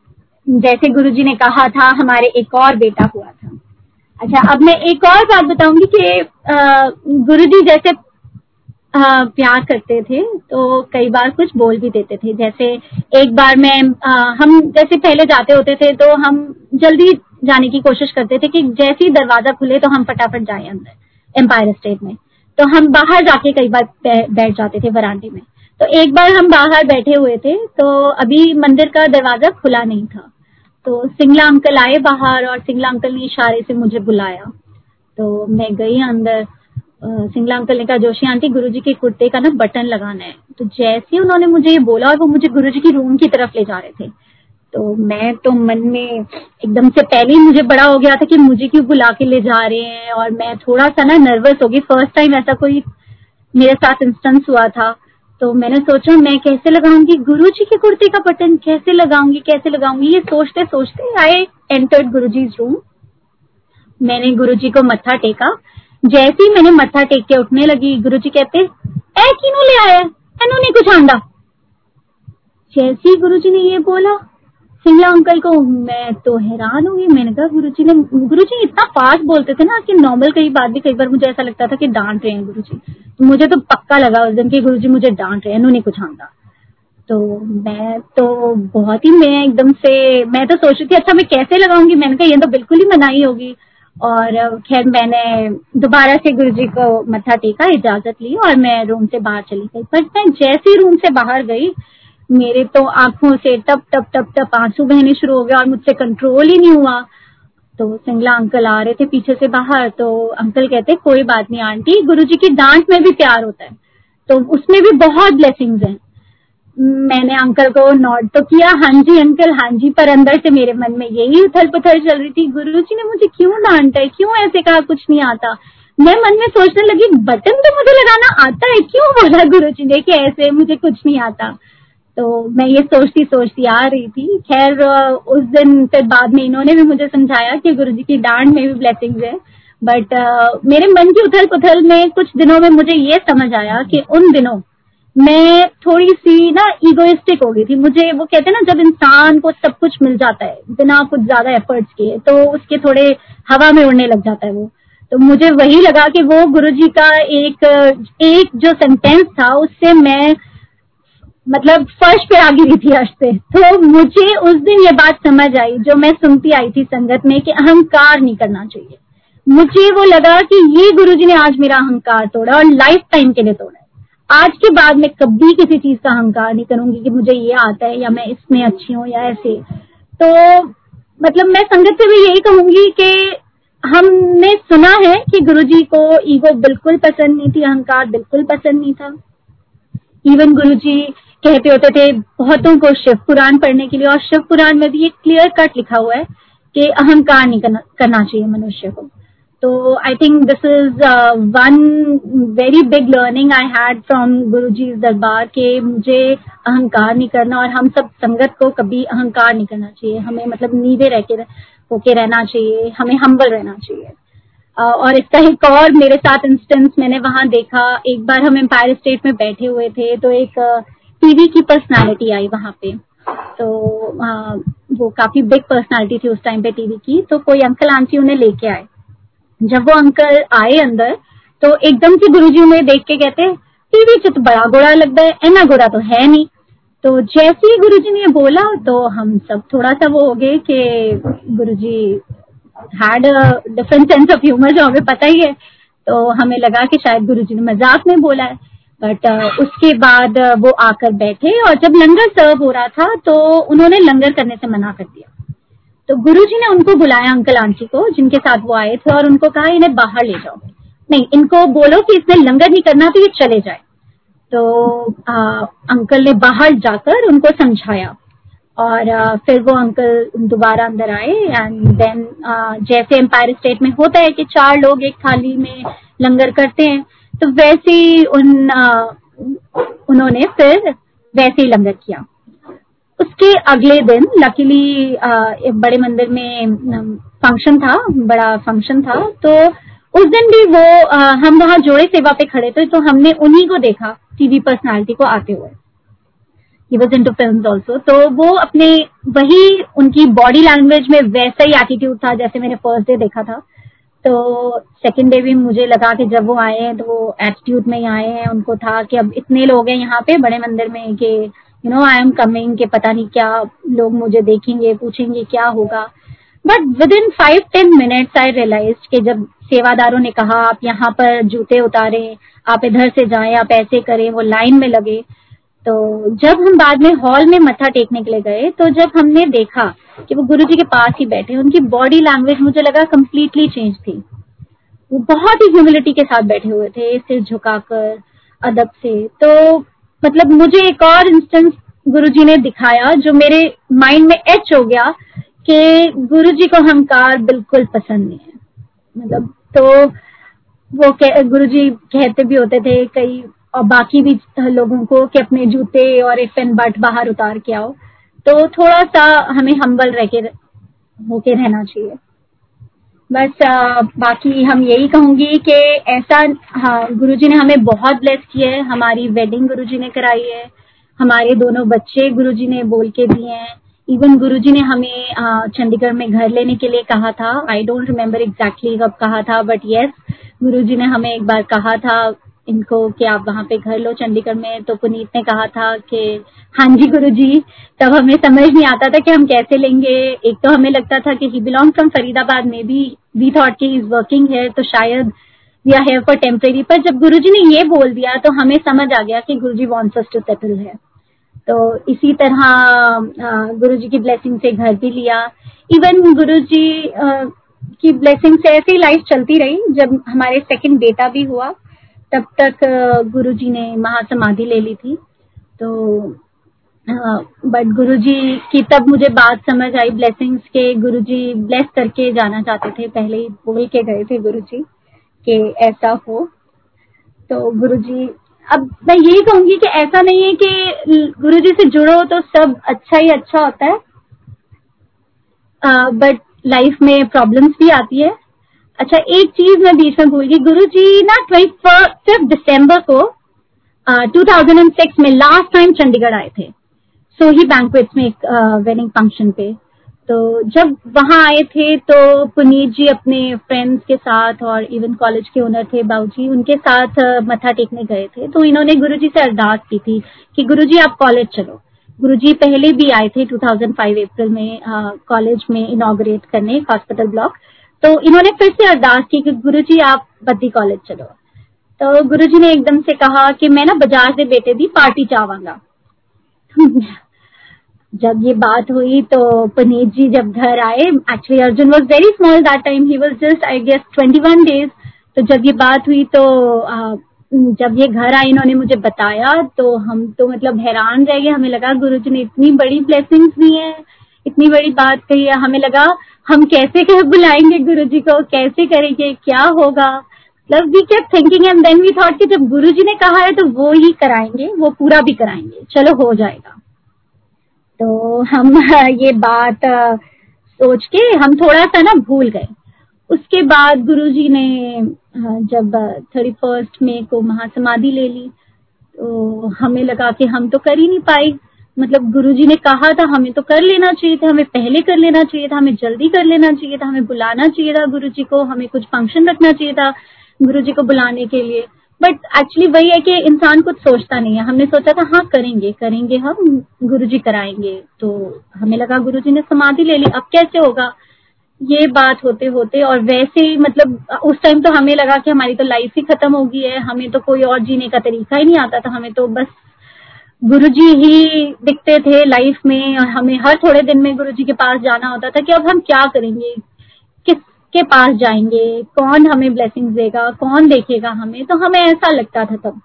Speaker 1: जैसे गुरुजी ने कहा था, हमारे एक और बेटा हुआ था। अच्छा अब मैं एक और बात बताऊँगी कि गुरुजी जैसे प्यार करते थे तो कई बार कुछ बोल भी देते थे। जैसे एक बार मैं हम जैसे पहले जाते होते थे तो हम जल्दी जाने की कोशिश करते थे कि जैसे ही दरवाज़ा खुले तो हम फटाफट जाए अंदर एम्पायर स्टेट में। तो हम बाहर जाके कई बार बैठ जाते थे वरांडे में। तो एक बार हम बाहर बैठे हुए थे तो अभी मंदिर का दरवाज़ा खुला नहीं था। तो सिंगला अंकल आए बाहर और सिंगला अंकल ने इशारे से मुझे बुलाया। तो मैं गई अंदर सिंगला अंकल ने कहा, जोशी आंटी, गुरुजी के कुर्ते का ना बटन लगाना है। तो जैसे ही उन्होंने मुझे ये बोला और वो मुझे गुरुजी की रूम की तरफ़ ले जा रहे थे तो मैं तो मन में एकदम से पहले ही मुझे बड़ा हो गया था कि मुझे क्यों बुला के ले जा रहे हैं और मैं थोड़ा सा ना नर्वस हो गई। फ़र्स्ट टाइम ऐसा कोई मेरे साथ इंस्टेंस हुआ था। तो मैंने सोचा, मैं कैसे लगाऊँगी? गुरु जी के कुर्ते का बटन कैसे लगाऊँगी कैसे लगाऊँगी? ये सोचते सोचते I entered Guru ji room मैंने गुरु जी को मत्था टेका। जैसे ही मैंने मत्था टेक के उठने लगी गुरु जी कहते किनू ले आया? एनू नहीं कुछ आंदा जैसे ही गुरु जी ने ये बोला, सिंगला अंकल को मैं तो हैरान हुई मैंने कहा गुरु जी ने गुरु जी इतना फास्ट बोलते थे ना कि नॉर्मल कई बात भी कई बार मुझे ऐसा लगता था कि डांट रहे हैं गुरु जी मुझे तो पक्का लगा उस दिन की गुरु जी मुझे डांट रहे हैं उन्होंने कुछ आंदा तो मैं तो बहुत ही, मैं एकदम से, मैं तो सोच रही थी अच्छा मैं कैसे लगाऊँगी? मैंने कहा, ये तो बिल्कुल ही मनाही होगी। और खैर, मैंने दोबारा से गुरु जी को मत्था टेका, इजाज़त ली और मैं रूम से बाहर चली गई। पर मैं जैसे ही रूम से बाहर गई, मेरे तो आँखों से टप टप टप टप आँसू बहने शुरू हो गए और मुझसे कंट्रोल ही नहीं हुआ। तो सिंगला अंकल आ रहे थे पीछे से बाहर तो अंकल कहते कोई बात नहीं, आंटी, गुरुजी की डांट में भी प्यार होता है तो उसमें भी बहुत ब्लेसिंग्स हैं। मैंने अंकल को नोट तो किया हाँ जी अंकल हाँ जी, पर अंदर से मेरे मन में यही उथल पुथल चल रही थी गुरु जी ने मुझे क्यों डांटा है, क्यों ऐसे कहा, कुछ नहीं आता? मैं मन में सोचने लगी, बटन तो मुझे लगाना आता है, क्यों बोला गुरुजी ने कि ऐसे मुझे कुछ नहीं आता? तो मैं ये सोचती सोचती आ रही थी। खैर उस दिन फिर बाद में इन्होंने भी मुझे समझाया कि गुरु जी की डांड में भी ब्लेसिंग्स है। बट uh, मेरे मन की उथल पुथल में कुछ दिनों में मुझे ये समझ आया कि उन दिनों मैं थोड़ी सी ना इगोइस्टिक हो गई थी। मुझे वो कहते हैं ना जब इंसान को सब कुछ मिल जाता है बिना कुछ ज़्यादा एफर्ट्स किए तो उसके थोड़े हवा में उड़ने लग जाता है वो। तो मुझे वही लगा कि वो गुरुजी का एक एक जो सेंटेंस था उससे मैं मतलब फर्श पे आ गिरी थी पे। तो मुझे उस दिन ये बात समझ आई, जो मैं सुनती आई थी संगत में, कि अहंकार नहीं करना चाहिए। मुझे वो लगा कि ये गुरुजी ने आज मेरा अहंकार तोड़ा और लाइफ टाइम के लिए तोड़ा आज के बाद मैं कभी किसी चीज़ का अहंकार नहीं करूँगी कि मुझे ये आता है या मैं इसमें अच्छी हूँ या ऐसे। तो मतलब मैं संगत से भी यही कहूँगी कि हमने सुना है कि गुरुजी को ईगो बिल्कुल पसंद नहीं थी, अहंकार बिल्कुल पसंद नहीं था। इवन गुरुजी कहते होते थे बहुतों को शिव पुराण पढ़ने के लिए और शिव पुराण में भी एक क्लियर कट लिखा हुआ है कि अहंकार नहीं करना, करना चाहिए मनुष्य को। तो I think this is one very big learning I had from Guru ji darbar के मुझे अहंकार नहीं करना और हम सब संगत को कभी अहंकार नहीं करना चाहिए। हमें मतलब नींदे रह के होके रहना चाहिए हमें हम्बल रहना चाहिए। uh, और इसका एक और मेरे साथ इंस्टेंस मैंने वहाँ देखा। एक बार हम एम्पायर स्टेट में बैठे हुए थे तो एक uh, टीवी की पर्सनालिटी आई वहाँ पे। तो आ, वो काफ़ी बिग पर्सनालिटी थी उस टाइम पे टीवी की। तो कोई अंकल आंटी उन्हें लेके आए। जब वो अंकल आए अंदर तो एकदम से गुरुजी उन्हें देख के कहते टीवी से तो बड़ा गोड़ा लगता है इना गोड़ा तो है नहीं। तो जैसे ही गुरुजी ने बोला तो हम सब थोड़ा सा वो हो गए कि Guruji had different sense of humour जो हमें पता ही है। तो हमें लगा कि शायद गुरुजी ने मज़ाक में बोला है। बट uh, उसके बाद uh, वो आकर बैठे और जब लंगर सर्व हो रहा था तो उन्होंने लंगर करने से मना कर दिया। तो गुरुजी ने उनको बुलाया अंकल आंटी को जिनके साथ वो आए थे और उनको कहा इन्हें बाहर ले जाओ। नहीं इनको बोलो कि इसने लंगर नहीं करना तो ये चले जाए। तो आ, अंकल ने बाहर जाकर उनको समझाया। और आ, फिर वो अंकल दोबारा अंदर आए एंड देन जैसे एम्पायर स्टेट में होता है कि चार लोग एक थाली में लंगर करते हैं तो वैसे ही उन उन्होंने फिर वैसे ही लंगर किया। उसके अगले दिन लकीली बड़े मंदिर में फ़ंक्शन था बड़ा फ़ंक्शन था तो उस दिन भी वो आ, हम वहाँ जोड़े सेवा पे खड़े थे तो हमने उन्हीं को देखा टीवी पर्सनालिटी को आते हुए। ही वॉज़ फ़िल्म ऑल्सो तो वो अपने वही उनकी बॉडी लैंग्वेज में वैसा ही एटीट्यूड था जैसे मैंने फ़र्स्ट डे देखा था। तो सेकेंड डे भी मुझे लगा कि जब वो आए हैं तो वो एटीट्यूड में ही आए हैं। उनको था कि अब इतने लोग हैं यहाँ पे बड़े मंदिर में कि you know I am coming के पता नहीं क्या लोग मुझे देखेंगे, पूछेंगे क्या होगा। But within five ten minutes I realise कि जब सेवादारों ने कहा, आप यहाँ पर जूते उतारे, आप इधर से जाएँ, आप ऐसे करें, वो लाइन में लगे। तो जब हम बाद में हॉल में मत्था टेकने के लिए गए तो जब हमने देखा कि वो गुरु जी के पास ही बैठे, उनकी बॉडी लैंग्वेज मुझे लगा कम्प्लीटली चेंज थी। वो बहुत ही ह्यूमिलिटी के साथ बैठे हुए थे, सिर झुकाकर, अदब से। तो मतलब मुझे एक और इंस्टेंस गुरु जी ने दिखाया, जो मेरे माइंड में एच हो गया कि गुरु जी को हमकार बिल्कुल पसंद नहीं है। मतलब तो वो गुरु जी कहते भी होते थे, कई और बाकी भी लोगों को कि अपने जूते और इफ़ एंड बट बाहर उतार के आओ। तो थोड़ा सा हमें हम्बल रह के होके रहना चाहिए। बस आ, बाकी हम यही कहूँगी कि ऐसा हाँ गुरुजी ने हमें बहुत ब्लेस किया है। हमारी वेडिंग गुरुजी ने कराई है। हमारे दोनों बच्चे गुरुजी ने बोल के दिए हैं। इवन गुरुजी ने हमें चंडीगढ़ में घर लेने के लिए कहा था। आई डोंट रिमेम्बर एग्जैक्टली कब कहा था बट यस गुरुजी ने हमें एक बार कहा था इनको कि आप वहाँ पे घर लो। चंडीगढ़ में तो पुनीत ने कहा था कि हाँ जी गुरु जी तब हमें समझ नहीं आता था कि हम कैसे लेंगे। एक तो हमें लगता था कि ही बिलोंग फ्रॉम फरीदाबाद में भी वी थॉट कि इज़ वर्किंग है तो शायद we are here for temporary पर जब गुरु जी ने ये बोल दिया तो हमें समझ आ गया कि गुरु जी वॉन्ट्स टू सेटल है तो इसी तरह गुरु जी की ब्लेसिंग से घर भी लिया। इवन गुरु जी की ब्लेसिंग से ऐसी लाइफ चलती रही, जब हमारे सेकंड बेटा भी हुआ। तब तक गुरुजी ने महासमाधि ले ली थी। तो बट गुरुजी की तब मुझे बात समझ आई। ब्लेसिंग्स के गुरुजी ब्लेस करके जाना चाहते थे। पहले ही बोल के गए थे गुरुजी कि ऐसा हो। तो गुरुजी, अब मैं यही कहूँगी कि ऐसा नहीं है कि गुरुजी से जुड़ो तो सब अच्छा ही अच्छा होता है। बट लाइफ में प्रॉब्लम्स भी आती है। अच्छा एक चीज़ मैं बीच में भूल गई। गुरु जी ना ट्वेंटी फिफ्थ दिसंबर को टू थाउज़ेंड एंड सिक्स में लास्ट टाइम चंडीगढ़ आए थे। सोही बैंकवेट्स में एक वेडिंग फ़ंक्शन पे। तो जब वहाँ आए थे तो पुनीत जी अपने फ्रेंड्स के साथ और इवन कॉलेज के ओनर थे बाबू जी उनके साथ मथा टेकने गए थे। तो इन्होंने गुरु जी से अरदास की थी कि गुरु जी आप कॉलेज चलो। गुरु जी पहले भी आए थे 2005 अप्रैल में कॉलेज में इनोग्रेट करने हॉस्पिटल ब्लॉक तो इन्होंने फिर से अरदास की कि गुरु जी आप बद्दी कॉलेज चलो। तो गुरु जी ने एकदम से कहा कि मैं ना बाज़ार से बेटे दी पार्टी चाहूँगा। (laughs) जब ये बात हुई तो पनीत जी जब घर आए actually Arjun was very small that time he was just I guess twenty one days तो जब ये बात हुई तो आ, जब ये घर आए इन्होंने मुझे बताया तो हम तो मतलब हैरान रह गए। हमें लगा गुरु जी ने इतनी बड़ी ब्लेसिंग्स दी है। इतनी बड़ी बात कही है। हमें लगा, हम कैसे कर बुलाएँगे गुरु जी को? कैसे करेंगे? क्या होगा? मतलब we kept thinking and then we thought कि जब गुरु जी ने कहा है तो वो ही कराएँगे, वो पूरा भी कराएँगे। चलो, हो जाएगा। तो हम (laughs) ये बात सोच के हम थोड़ा सा ना भूल गए। उसके बाद गुरु जी ने जब थर्टी फ़र्स्ट मे को महासमाधि ले ली तो हमें लगा कि हम तो कर ही नहीं पाए। मतलब गुरुजी ने कहा था, हमें तो कर लेना चाहिए था, हमें पहले कर लेना चाहिए था, हमें जल्दी कर लेना चाहिए था, हमें बुलाना चाहिए था गुरुजी को, हमें कुछ फ़ंक्शन रखना चाहिए था गुरुजी को बुलाने के लिए. बट एक्चुअली वही है कि इंसान कुछ सोचता नहीं है। हमने सोचा था हाँ करेंगे करेंगे हम, गुरुजी कराएँगे। तो हमें लगा गुरुजी ने समाधि ले ली। अब कैसे होगा? ये बात होते होते और वैसे ही मतलब उस टाइम तो हमें लगा कि हमारी तो लाइफ ही खत्म हो गई है। हमें तो कोई और जीने का तरीका ही नहीं आता था। हमें तो बस गुरुजी ही दिखते थे लाइफ में और हमें हर थोड़े दिन में गुरुजी के पास जाना होता था कि अब हम क्या करेंगे, किसके पास जाएँगे, कौन हमें ब्लेसिंग देगा, कौन देखेगा हमें? तो हमें ऐसा लगता था तब।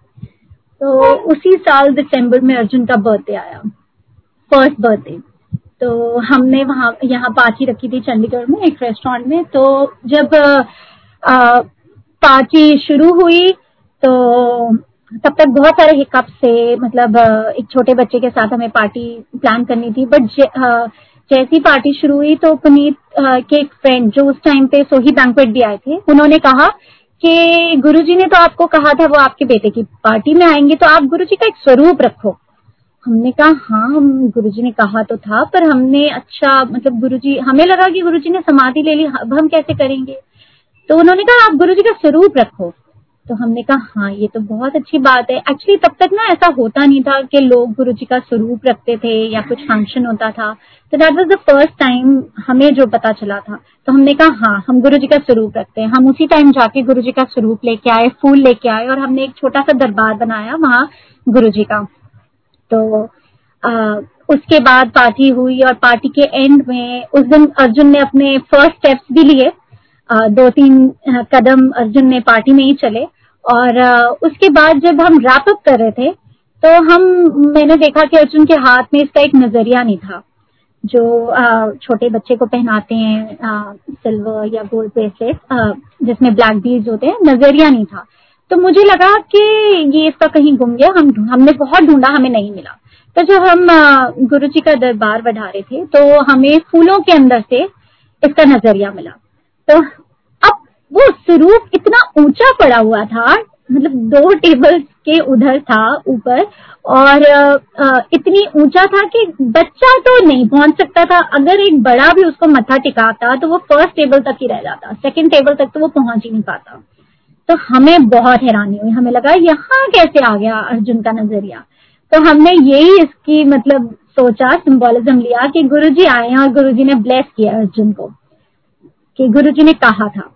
Speaker 1: तो उसी साल दिसंबर में अर्जुन का बर्थडे आया फ़र्स्ट बर्थडे तो हमने वहाँ, यहाँ पार्टी रखी थी चंडीगढ़ में, एक रेस्टोरेंट में। तो जब पार्टी शुरू हुई तो तब तक बहुत सारे हिकअप से मतलब एक छोटे बच्चे के साथ हमें पार्टी प्लान करनी थी बट जैसी पार्टी शुरू हुई तो पुनीत के एक फ्रेंड जो उस टाइम पे सोही बैंकवेट भी आए थे, उन्होंने कहा कि गुरुजी ने तो आपको कहा था वो आपके बेटे की पार्टी में आएँगे तो आप गुरुजी का एक स्वरूप रखो। हमने कहा हाँ हम गुरुजी ने कहा तो था, पर हमने अच्छा मतलब गुरुजी, हमें लगा कि गुरुजी ने समाधि ले ली, अब हम कैसे करेंगे? तो उन्होंने कहा, आप गुरुजी का स्वरूप रखो। तो हमने कहा हाँ ये तो बहुत अच्छी बात है। एक्चुअली तब तक ना ऐसा होता नहीं था कि लोग गुरु जी का स्वरूप रखते थे या कुछ फ़ंक्शन होता था। तो that was the first time हमें जो पता चला था। तो हमने कहा हाँ हम गुरु जी का स्वरूप रखते हैं। हम उसी टाइम जाके गुरु जी का स्वरूप लेके आए फूल लेके आए और हमने एक छोटा सा दरबार बनाया वहाँ गुरु जी का। तो आ, उसके बाद पार्टी हुई और पार्टी के एंड में उस दिन अर्जुन ने अपने फ़र्स्ट स्टेप्स भी लिए। दो तीन कदम अर्जुन ने पार्टी में ही चले। और उसके बाद जब हम रैप अप कर रहे थे तो हम, मैंने देखा कि अर्जुन के हाथ में इसका एक नज़रिया नहीं था। जो छोटे बच्चे को पहनाते हैं सिल्वर या गोल्ड ब्रेसलेट जिसमें ब्लैक बीज होते हैं, नज़रिया नहीं था। तो मुझे लगा कि ये इसका कहीं गुम गया, हम, हमने बहुत ढूंढा, हमें नहीं मिला। तो जब हम गुरु जी का दरबार बढ़ा रहे थे तो हमें फूलों के अंदर से इसका नज़रिया मिला। तो अब वो स्वरूप इतना ऊँचा पड़ा हुआ था मतलब दो टेबल के उधर था ऊपर, और इतनी ऊँचा था कि बच्चा तो नहीं पहुँच सकता था। अगर एक बड़ा भी उसको मथा टिकाता तो वो फ़र्स्ट टेबल तक ही रह जाता सेकंड टेबल तक तो वो पहुँच ही नहीं पाता। तो हमें बहुत हैरानी हुई, हमें लगा यहाँ कैसे आ गया अर्जुन का नज़रिया? तो हमने यही इसकी मतलब सोचा सिंबोलिज्म लिया कि गुरुजी आए हैं और गुरुजी ने ब्लेस किया अर्जुन को। कि गुरुजी ने कहा था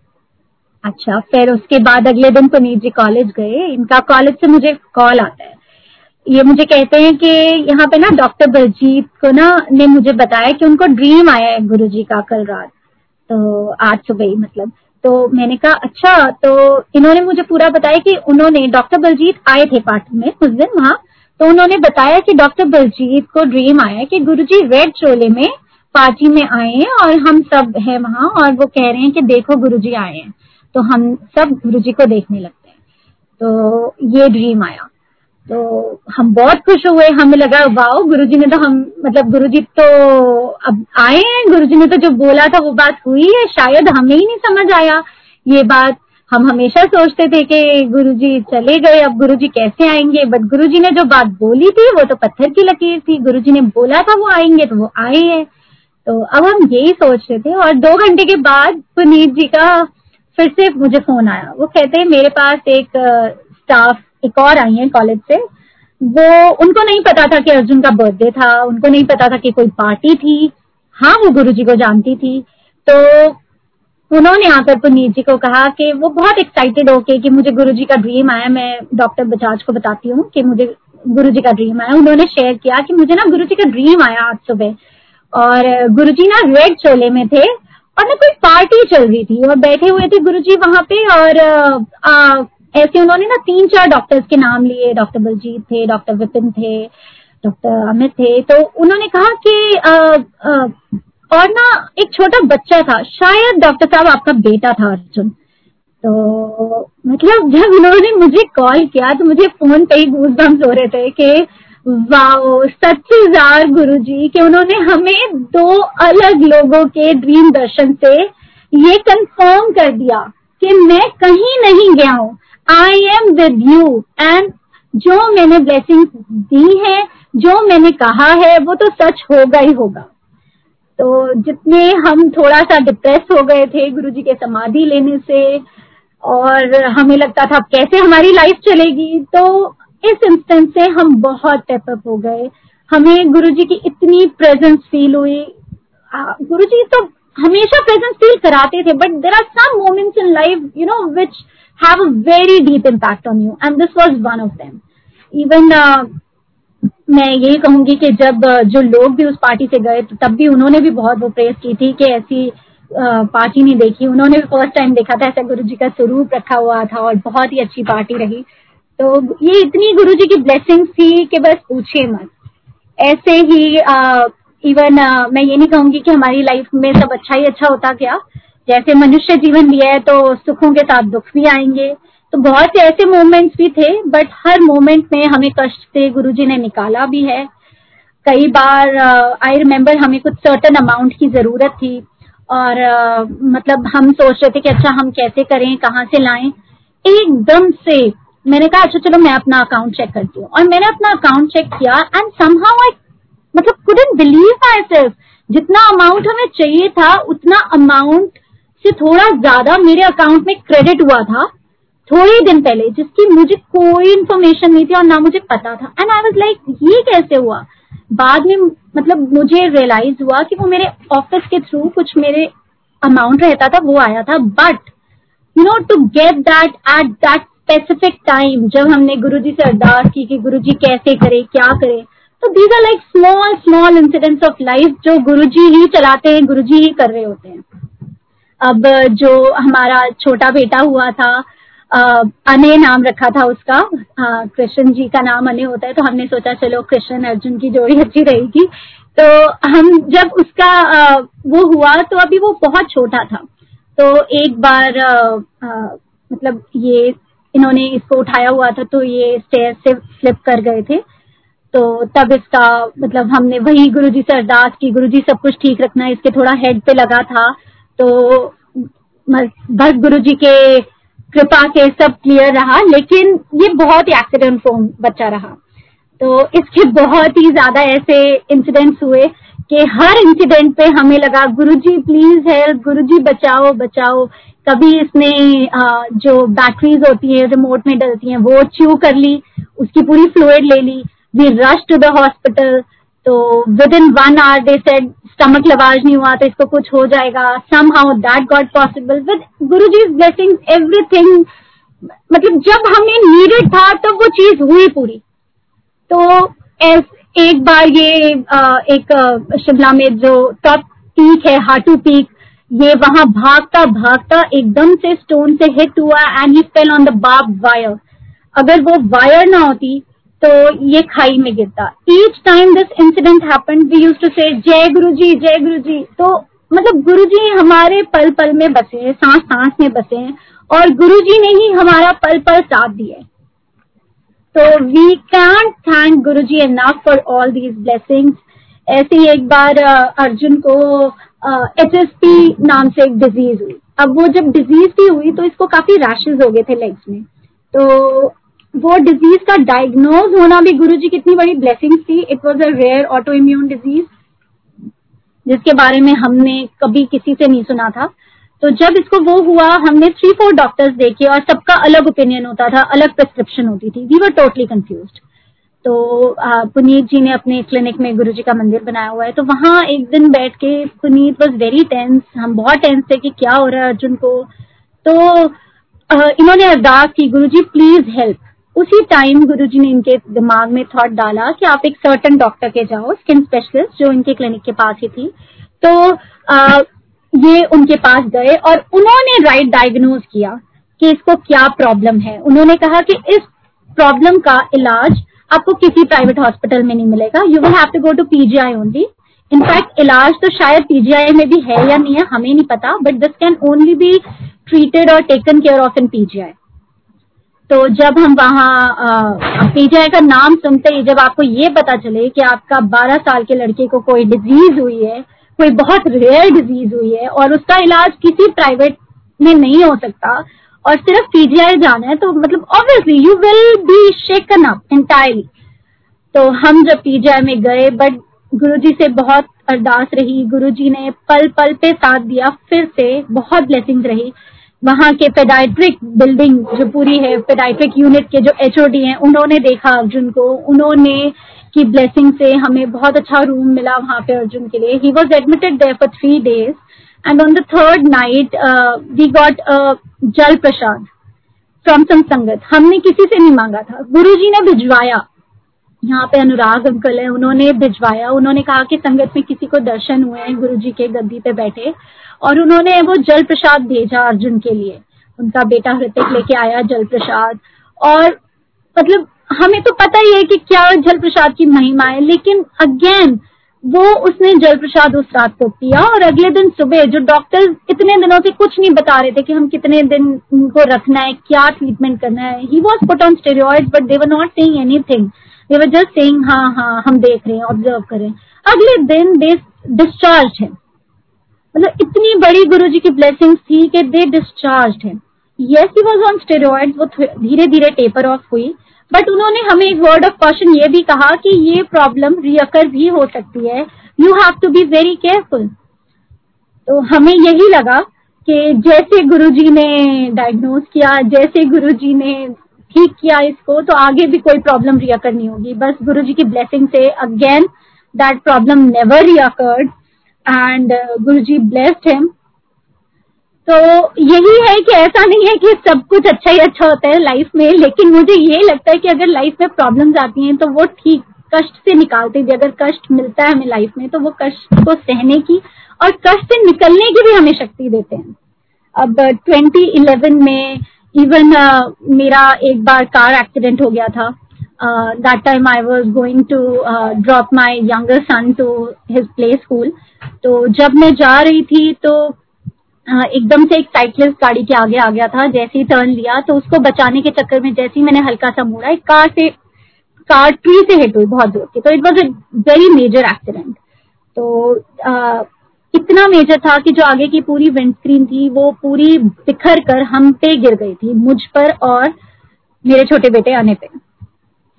Speaker 1: अच्छा फिर उसके बाद अगले दिन पुनीत जी कॉलेज गए, इनका कॉलेज से मुझे कॉल आता है। ये मुझे कहते हैं कि यहाँ पे ना डॉक्टर बलजीत को ना, ने मुझे बताया कि उनको ड्रीम आया है गुरु जी का कल रात। तो आज सुबह ही मतलब। तो मैंने कहा अच्छा तो इन्होंने मुझे पूरा बताया कि उन्होंने डॉक्टर बलजीत आए थे पार्टी में उस दिन वहाँ तो उन्होंने बताया कि डॉक्टर बलजीत को ड्रीम आया कि गुरुजी रेड चोले में पार्टी में आए हैं और हम सब हैं वहाँ और वो कह रहे हैं कि देखो गुरुजी आए हैं। तो हम सब गुरुजी को देखने लगते हैं। तो ये ड्रीम आया। तो हम बहुत खुश हुए। हमें लगा, वाओ, गुरुजी ने तो हम मतलब गुरुजी तो अब आए हैं। गुरुजी ने तो जो बोला था वो बात हुई है। शायद हमें ही नहीं समझ आया ये बात। हम हमेशा सोचते थे कि गुरुजी चले गए। अब गुरुजी कैसे आएँगे? बट गुरुजी ने जो बात बोली थी, वो तो पत्थर की लकीर थी। गुरुजी ने बोला था वो आएँगे तो वो आए हैं। तो अब हम यही सोच रहे थे और दो घंटे के बाद पुनीत जी का फिर से मुझे फ़ोन आया। वो कहते हैं, मेरे पास एक स्टाफ एक और आई है कॉलेज से। वो, उनको नहीं पता था कि अर्जुन का बर्थडे था, उनको नहीं पता था कि कोई पार्टी थी। हाँ वो गुरु जी को जानती थी। तो उन्होंने आकर पुनीत जी को कहा कि वो बहुत एक्साइटेड होके कि मुझे गुरु जी का ड्रीम आया। मैं डॉक्टर बजाज को बताती हूँ कि मुझे गुरु जी का ड्रीम आया। उन्होंने शेयर किया कि मुझे ना गुरु जी का ड्रीम आया आज सुबह। और गुरुजी ना रेड चोले में थे और ना कोई पार्टी चल रही थी और बैठे हुए थे गुरुजी वहाँ पे और आ, ऐसे उन्होंने ना तीन चार डॉक्टर्स के नाम लिए डॉक्टर बलजीत थे डॉक्टर विपिन थे डॉक्टर अमित थे। तो उन्होंने कहा कि आ, आ, और ना एक छोटा बच्चा था शायद डॉक्टर साहब आपका बेटा था अर्जुन। तो मतलब जब उन्होंने मुझे कॉल किया तो मुझे फ़ोन पे ही गूज हो रहे थे कि वाओ, सच्चीजार गुरु जी कि उन्होंने हमें दो अलग लोगों के ड्रीम दर्शन से ये कंफर्म कर दिया कि मैं कहीं नहीं गया हूँ। I am with you and जो मैंने ब्लेसिंग दी है, जो मैंने कहा है, वो तो सच होगा ही होगा। तो जितने हम थोड़ा सा डिप्रेस हो गए थे गुरु जी के समाधि लेने से, और हमें लगता था कैसे हमारी लाइफ चलेगी तो इस इंस्टेंस से हम बहुत टेपअप हो गए। हमें गुरु जी की इतनी प्रेजेंस फील हुई। गुरु जी तो हमेशा प्रेजेंस फील कराते थे but there are some moments in life you know which have a very deep impact on you and this was one of them even मैं यही कहूँगी कि जब जो लोग भी उस पार्टी से गए तो तब भी उन्होंने भी बहुत वो प्रेस की थी कि ऐसी पार्टी नहीं देखी। उन्होंने भी फ़र्स्ट टाइम देखा था, ऐसा गुरु जी का स्वरूप रखा हुआ था और बहुत ही अच्छी पार्टी रही। तो ये इतनी गुरु जी की ब्लेसिंग थी कि बस पूछिए मत। ऐसे ही इवन मैं ये नहीं कहूँगी कि हमारी लाइफ में सब अच्छा ही अच्छा होता क्या जैसे मनुष्य जीवन लिया है तो सुखों के साथ दुख भी आएँगे। तो बहुत से ऐसे मोमेंट्स भी थे बट हर मोमेंट में हमें कष्ट से गुरु जी ने निकाला भी है। कई बार आई रिमेम्बर हमें कुछ सर्टन अमाउंट की ज़रूरत थी। और uh, मतलब हम सोच रहे थे कि अच्छा हम कैसे करें कहाँ से लाएँ। एकदम से मैंने कहा अच्छा चलो मैं अपना अकाउंट चेक करती हूँ। और मैंने अपना अकाउंट चेक किया एंड समहाउ आई मतलब कुडंट बिलीव माई सेल्फ जितना अमाउंट हमें चाहिए था, उतना अमाउंट से थोड़ा ज़्यादा मेरे अकाउंट में क्रेडिट हुआ था, थोड़े दिन पहले, जिसकी मुझे कोई इन्फॉर्मेशन नहीं थी और ना मुझे पता था। एंड आई वाज लाइक ये कैसे हुआ? बाद में मतलब मुझे रियलाइज़ हुआ कि वो मेरे ऑफ़िस के थ्रू कुछ मेरे अमाउंट रहता था, वो आया था। But you know to get that at that specific time जब हमने गुरु जी से अरदास की कि गुरु जी कैसे करे क्या करे। तो these are like small small incidents of life जो गुरु जी ही चलाते हैं गुरु जी ही कर रहे होते हैं। अब जो हमारा छोटा बेटा हुआ था अने नाम रखा था उसका कृष्ण जी का नाम अने होता है तो हमने सोचा चलो कृष्ण अर्जुन की जोड़ी अच्छी रहेगी। तो हम जब उसका आ, वो हुआ तो अभी वो बहुत छोटा था। तो एक बार आ, आ, मतलब ये इन्होंने इसको उठाया हुआ था तो ये स्टेयर से फ्लिप कर गए थे। तो तब इसका मतलब हमने वही गुरु जी से अरदास की गुरु जी सब कुछ ठीक रखना इसके थोड़ा हेड पे लगा था तो बस गुरु जी के कृपा से सब क्लियर रहा, लेकिन ये बहुत ही एक्सीडेंट फ़ोन बच्चा रहा। तो इसके बहुत ही ज़्यादा ऐसे इंसिडेंट्स हुए कि हर इंसिडेंट पे हमें लगा, गुरुजी प्लीज़ हेल्प गुरुजी बचाओ बचाओ। कभी इसने जो बैटरीज होती है रिमोट में डलती हैं, वो च्यू कर ली, उसकी पूरी फ्लूड ले ली we rush to the hospital तो within one hour they said stomach lavage नहीं हुआ तो इसको कुछ हो जाएगा। Somehow that got possible with Guru ji blessing everything मतलब जब हमें नीडेड था तब तो वो चीज़ हुई पूरी। तो एक बार ये एक शिमला में जो टॉप पीक है हाटू पीक ये वहाँ भागता भागता एकदम से स्टोन से हिट हुआ and he fell on the बाब वायर अगर वो वायर ना होती तो ये खाई में गिरता। Each time this incident happen we used to say Jai Guru जी जय गुरु जी तो मतलब गुरु जी हमारे पल पल में बसे हैं सांस सांस में बसे हैं, और गुरु जी ने ही हमारा पल पल साथ दिया तो we can thank Guru ji enough for all these blessings ऐसे ही एक बार अर्जुन को एच एस पी नाम से एक डिज़ीज़ हुई। अब वो जब डिज़ीज़ भी हुई तो इसको काफ़ी रैशेज हो गए थे लेग्स में। तो वो डिज़ीज़ का डायग्नोज होना भी गुरु जी कितनी बड़ी ब्लेसिंग थी। It was a rare autoimmune disease जिसके बारे में हमने कभी किसी से नहीं सुना था। तो जब इसको वो हुआ, हमने थ्री फोर डॉक्टर्स देखे और सबका अलग ओपिनियन होता था, अलग प्रिस्क्रिप्शन होती थी। वी वर टोटली कंफ्यूज तो पुनीत जी ने अपने क्लिनिक में गुरु जी का मंदिर बनाया हुआ है। तो वहाँ एक दिन बैठ के पुनीत वॉज़ वेरी टेंस हम बहुत टेंस थे कि क्या हो रहा है अर्जुन को। तो इन्होंने अरदास की गुरु जी प्लीज़ हेल्प उसी टाइम गुरु जी ने इनके दिमाग में थॉट डाला कि आप एक सर्टन डॉक्टर के जाओ स्किन स्पेशलिस्ट जो इनके क्लिनिक के पास ही थी। तो आ, ये उनके पास गए और उन्होंने राइट डायग्नोज किया कि इसको क्या प्रॉब्लम है। उन्होंने कहा कि इस प्रॉब्लम का इलाज आपको किसी प्राइवेट हॉस्पिटल में नहीं मिलेगा। You will have to go to PGI only in fact इलाज तो शायद पीजीआई में भी है या नहीं है, हमें नहीं पता but this can only be treated और taken care of in PGI तो जब हम वहाँ पीजीआई का नाम सुनते ही जब आपको ये पता चले कि आपका 12 साल के लड़के को कोई डिज़ीज़ हुई है, कोई बहुत रेयर डिज़ीज़ हुई है और उसका इलाज किसी प्राइवेट में नहीं हो सकता और सिर्फ़ पीजीआई जाना है तो मतलब obviously you will be shaken up entirely तो हम जब पीजीआई में गए बट गुरुजी से बहुत अरदास रही, गुरुजी ने पल पल पे साथ दिया, फिर से बहुत ब्लेसिंग रही। वहाँ के पेडाइट्रिक बिल्डिंग जो पूरी है पेडाइट्रिक यूनिट के जो एच हैं, उन्होंने देखा अर्जुन को, उन्होंने की ब्लेसिंग से हमें बहुत अच्छा रूम मिला वहाँ पे अर्जुन के लिए। He was admitted for three days and on the third night we got jal prasad from सम संगत हमने किसी से नहीं मांगा था। गुरु जी ने भिजवाया। यहाँ पे अनुराग अंकल है, उन्होंने भिजवाया। उन्होंने कहा कि संगत में किसी को दर्शन हुए हैं गुरु जी के गद्दी पे बैठे। और उन्होंने वो जल प्रसाद भेजा अर्जुन के लिए। उनका बेटा हृतिक लेके आया जल प्रसाद। और मतलब हमें तो पता ही है कि क्या जल प्रसाद की महिमा है, लेकिन अगेन वो उसने जल प्रसाद उस रात को पिया और अगले दिन सुबह जो डॉक्टर इतने दिनों से कुछ नहीं बता रहे थे कि हम कितने दिन उनको रखना है, क्या ट्रीटमेंट करना है he was put on steroid but they were not saying anything they were just saying हाँ हाँ हम देख रहे हैं ऑब्ज़र्व करें अगले दिन दे डिस्चार्ज है मतलब इतनी बड़ी गुरु जी की ब्लेसिंग थी कि दे डिस्चार्ज है yes he was on steroid वो धीरे धीरे टेपर ऑफ़ हुई बट उन्होंने हमें एक वर्ड ऑफ़ कॉशन ये भी कहा कि ये प्रॉब्लम रियकर भी हो सकती है। You have to be very careful तो हमें यही लगा कि जैसे गुरुजी ने डायग्नोज किया, जैसे गुरुजी ने ठीक किया इसको तो आगे भी कोई प्रॉब्लम रियकर नहीं होगी। बस गुरुजी की ब्लेसिंग से again that problem never recurred and Guruji blessed him तो यही है कि ऐसा नहीं है कि सब कुछ अच्छा ही अच्छा होता है लाइफ में लेकिन मुझे ये लगता है कि अगर लाइफ में प्रॉब्लम्स आती हैं तो वो ठीक कष्ट से निकालते भी अगर कष्ट मिलता है हमें लाइफ में तो वो कष्ट को सहने की और कष्ट से निकलने की भी हमें शक्ति देते हैं। अब 2011 में इवन uh, मेरा एक बार कार एक्सीडेंट हो गया था। That time I was going to drop my younger son to his play school तो जब मैं जा रही थी तो एकदम से एक साइकिलिस्ट गाड़ी के आगे आ गया था जैसे ही टर्न लिया तो उसको बचाने के चक्कर में जैसे ही मैंने हल्का सा मोड़ा एक कार से कार ट्री से हिट हुई बहुत दूर की। तो it was a very major accident तो आ, इतना मेजर था कि जो आगे की पूरी विंडस्क्रीन थी वो पूरी बिखर कर हम पे गिर गई थी मुझ पर और मेरे छोटे बेटे अने पे।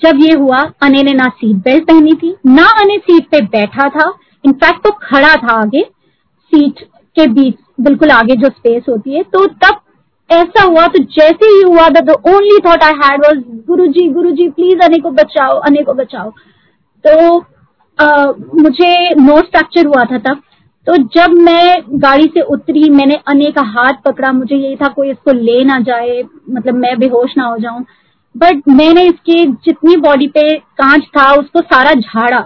Speaker 1: जब ये हुआ अने ने ना सीट बेल्ट पहनी थी ना अने सीट पे बैठा था इनफैक्ट वो तो खड़ा था आगे सीट के बीच बिल्कुल आगे जो स्पेस होती है तो तब ऐसा हुआ तो जैसे ही हुआ the only thought I had was Guruji Guruji please अने को बचाओ अने को बचाओ। तो आ, मुझे नो स्ट्रक्चर हुआ था तब। तो जब मैं गाड़ी से उतरी मैंने अने का हाथ पकड़ा मुझे यही था कोई इसको ले ना जाए मतलब मैं बेहोश ना हो जाऊँ। बट मैंने इसके जितनी बॉडी पे कांच था उसको सारा झाड़ा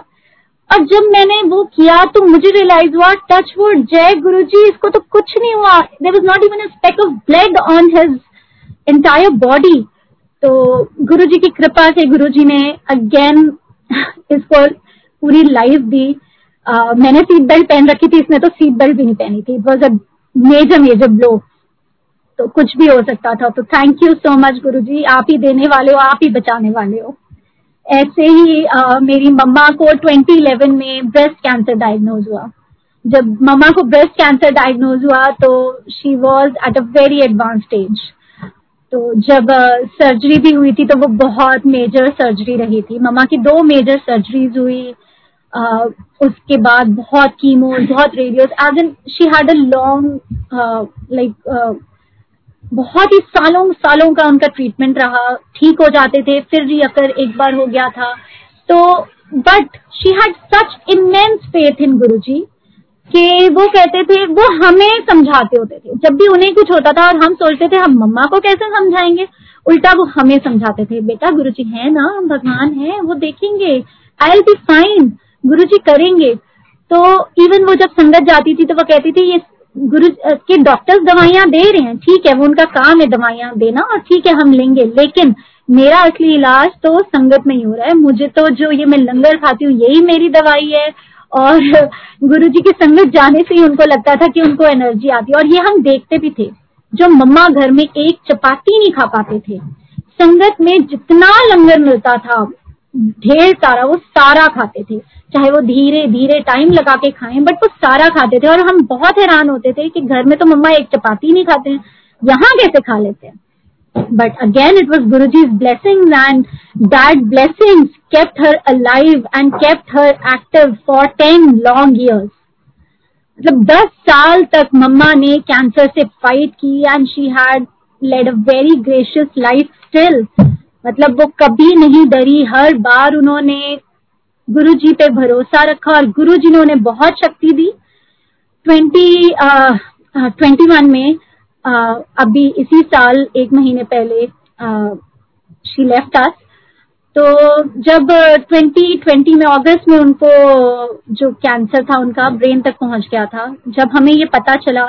Speaker 1: और जब मैंने वो किया तो मुझे रियलाइज़ हुआ टच वुड जय गुरु जी इसको तो कुछ नहीं हुआ। There was not even speck of blood on his entire body तो गुरु जी की कृपा से गुरु जी ने अगेन इसको पूरी लाइफ दी। मैंने सीट बेल्ट पहन रखी थी, इसने तो सीट बेल्ट भी नहीं पहनी थी। It was a major major blow तो कुछ भी हो सकता था। तो थैंक यू सो मच गुरु जी आप ही देने वाले हो, आप ही बचाने वाले हो। ऐसे ही आ, मेरी मम्मा को 2011 में ब्रेस्ट कैंसर डायग्नोज हुआ। जब मम्मा को ब्रेस्ट कैंसर डायग्नोज हुआ तो she was at a very advance stage तो जब सर्जरी भी हुई थी तो वो बहुत मेजर सर्जरी रही थी। मम्मा की दो मेजर सर्जरीज हुई uh, उसके बाद बहुत कीमोज बहुत radios as an she had a long like बहुत ही सालों सालों का उनका ट्रीटमेंट रहा, ठीक हो जाते थे, फिर रियकर एक बार हो गया था। तो but she had such immense faith in Guru ji कि वो कहते थे, वो हमें समझाते होते थे। जब भी उन्हें कुछ होता था और हम सोचते थे, हम मम्मा को कैसे समझाएँगे? उल्टा वो हमें समझाते थे, बेटा गुरु जी है ना हम भगवान है, वो देखेंगे आई एल बी फाइन गुरु जी करेंगे। तो इवन वो जब संगत जाती थी तो वो कहती थी, ये गुरु के डॉक्टर्स दवाइयाँ दे रहे हैं। ठीक है, वो उनका काम है दवाइयाँ देना और ठीक है, हम लेंगे। लेकिन मेरा असली इलाज तो संगत में ही हो रहा है। मुझे तो जो ये मैं लंगर खाती हूँ, यही मेरी दवाई है। और (laughs) गुरु जी की संगत जाने से ही उनको लगता था कि उनको एनर्जी आती है। और ये हम देखते भी थे, जो मम्मा घर में एक चपाती नहीं खा पाते थे। संगत में जितना लंगर मिलता था ढेर सारा, वो सारा खाते थे। चाहे वो धीरे धीरे टाइम लगा के खाएँ बट वो सारा खाते थे। और हम बहुत हैरान होते थे कि घर में तो मम्मा एक चपाती नहीं खाते हैं, यहाँ कैसे खा लेते हैं? But again it was Guru ji's blessing and that blessing kept her alive and kept her active for ten long years मतलब दस साल तक मम्मा ने कैंसर से फाइट की and she had led a very gracious life still मतलब वो कभी नहीं डरी। हर बार उन्होंने गुरु जी पे भरोसा रखा और गुरु जी ने उन्हें बहुत शक्ति दी। ट्वेंटी ट्वेंटी वन में uh, अभी इसी साल एक महीने पहले शी लेफ़्ट अस तो जब 2020 में अगस्त में उनको जो कैंसर था उनका ब्रेन तक पहुँच गया था जब हमें ये पता चला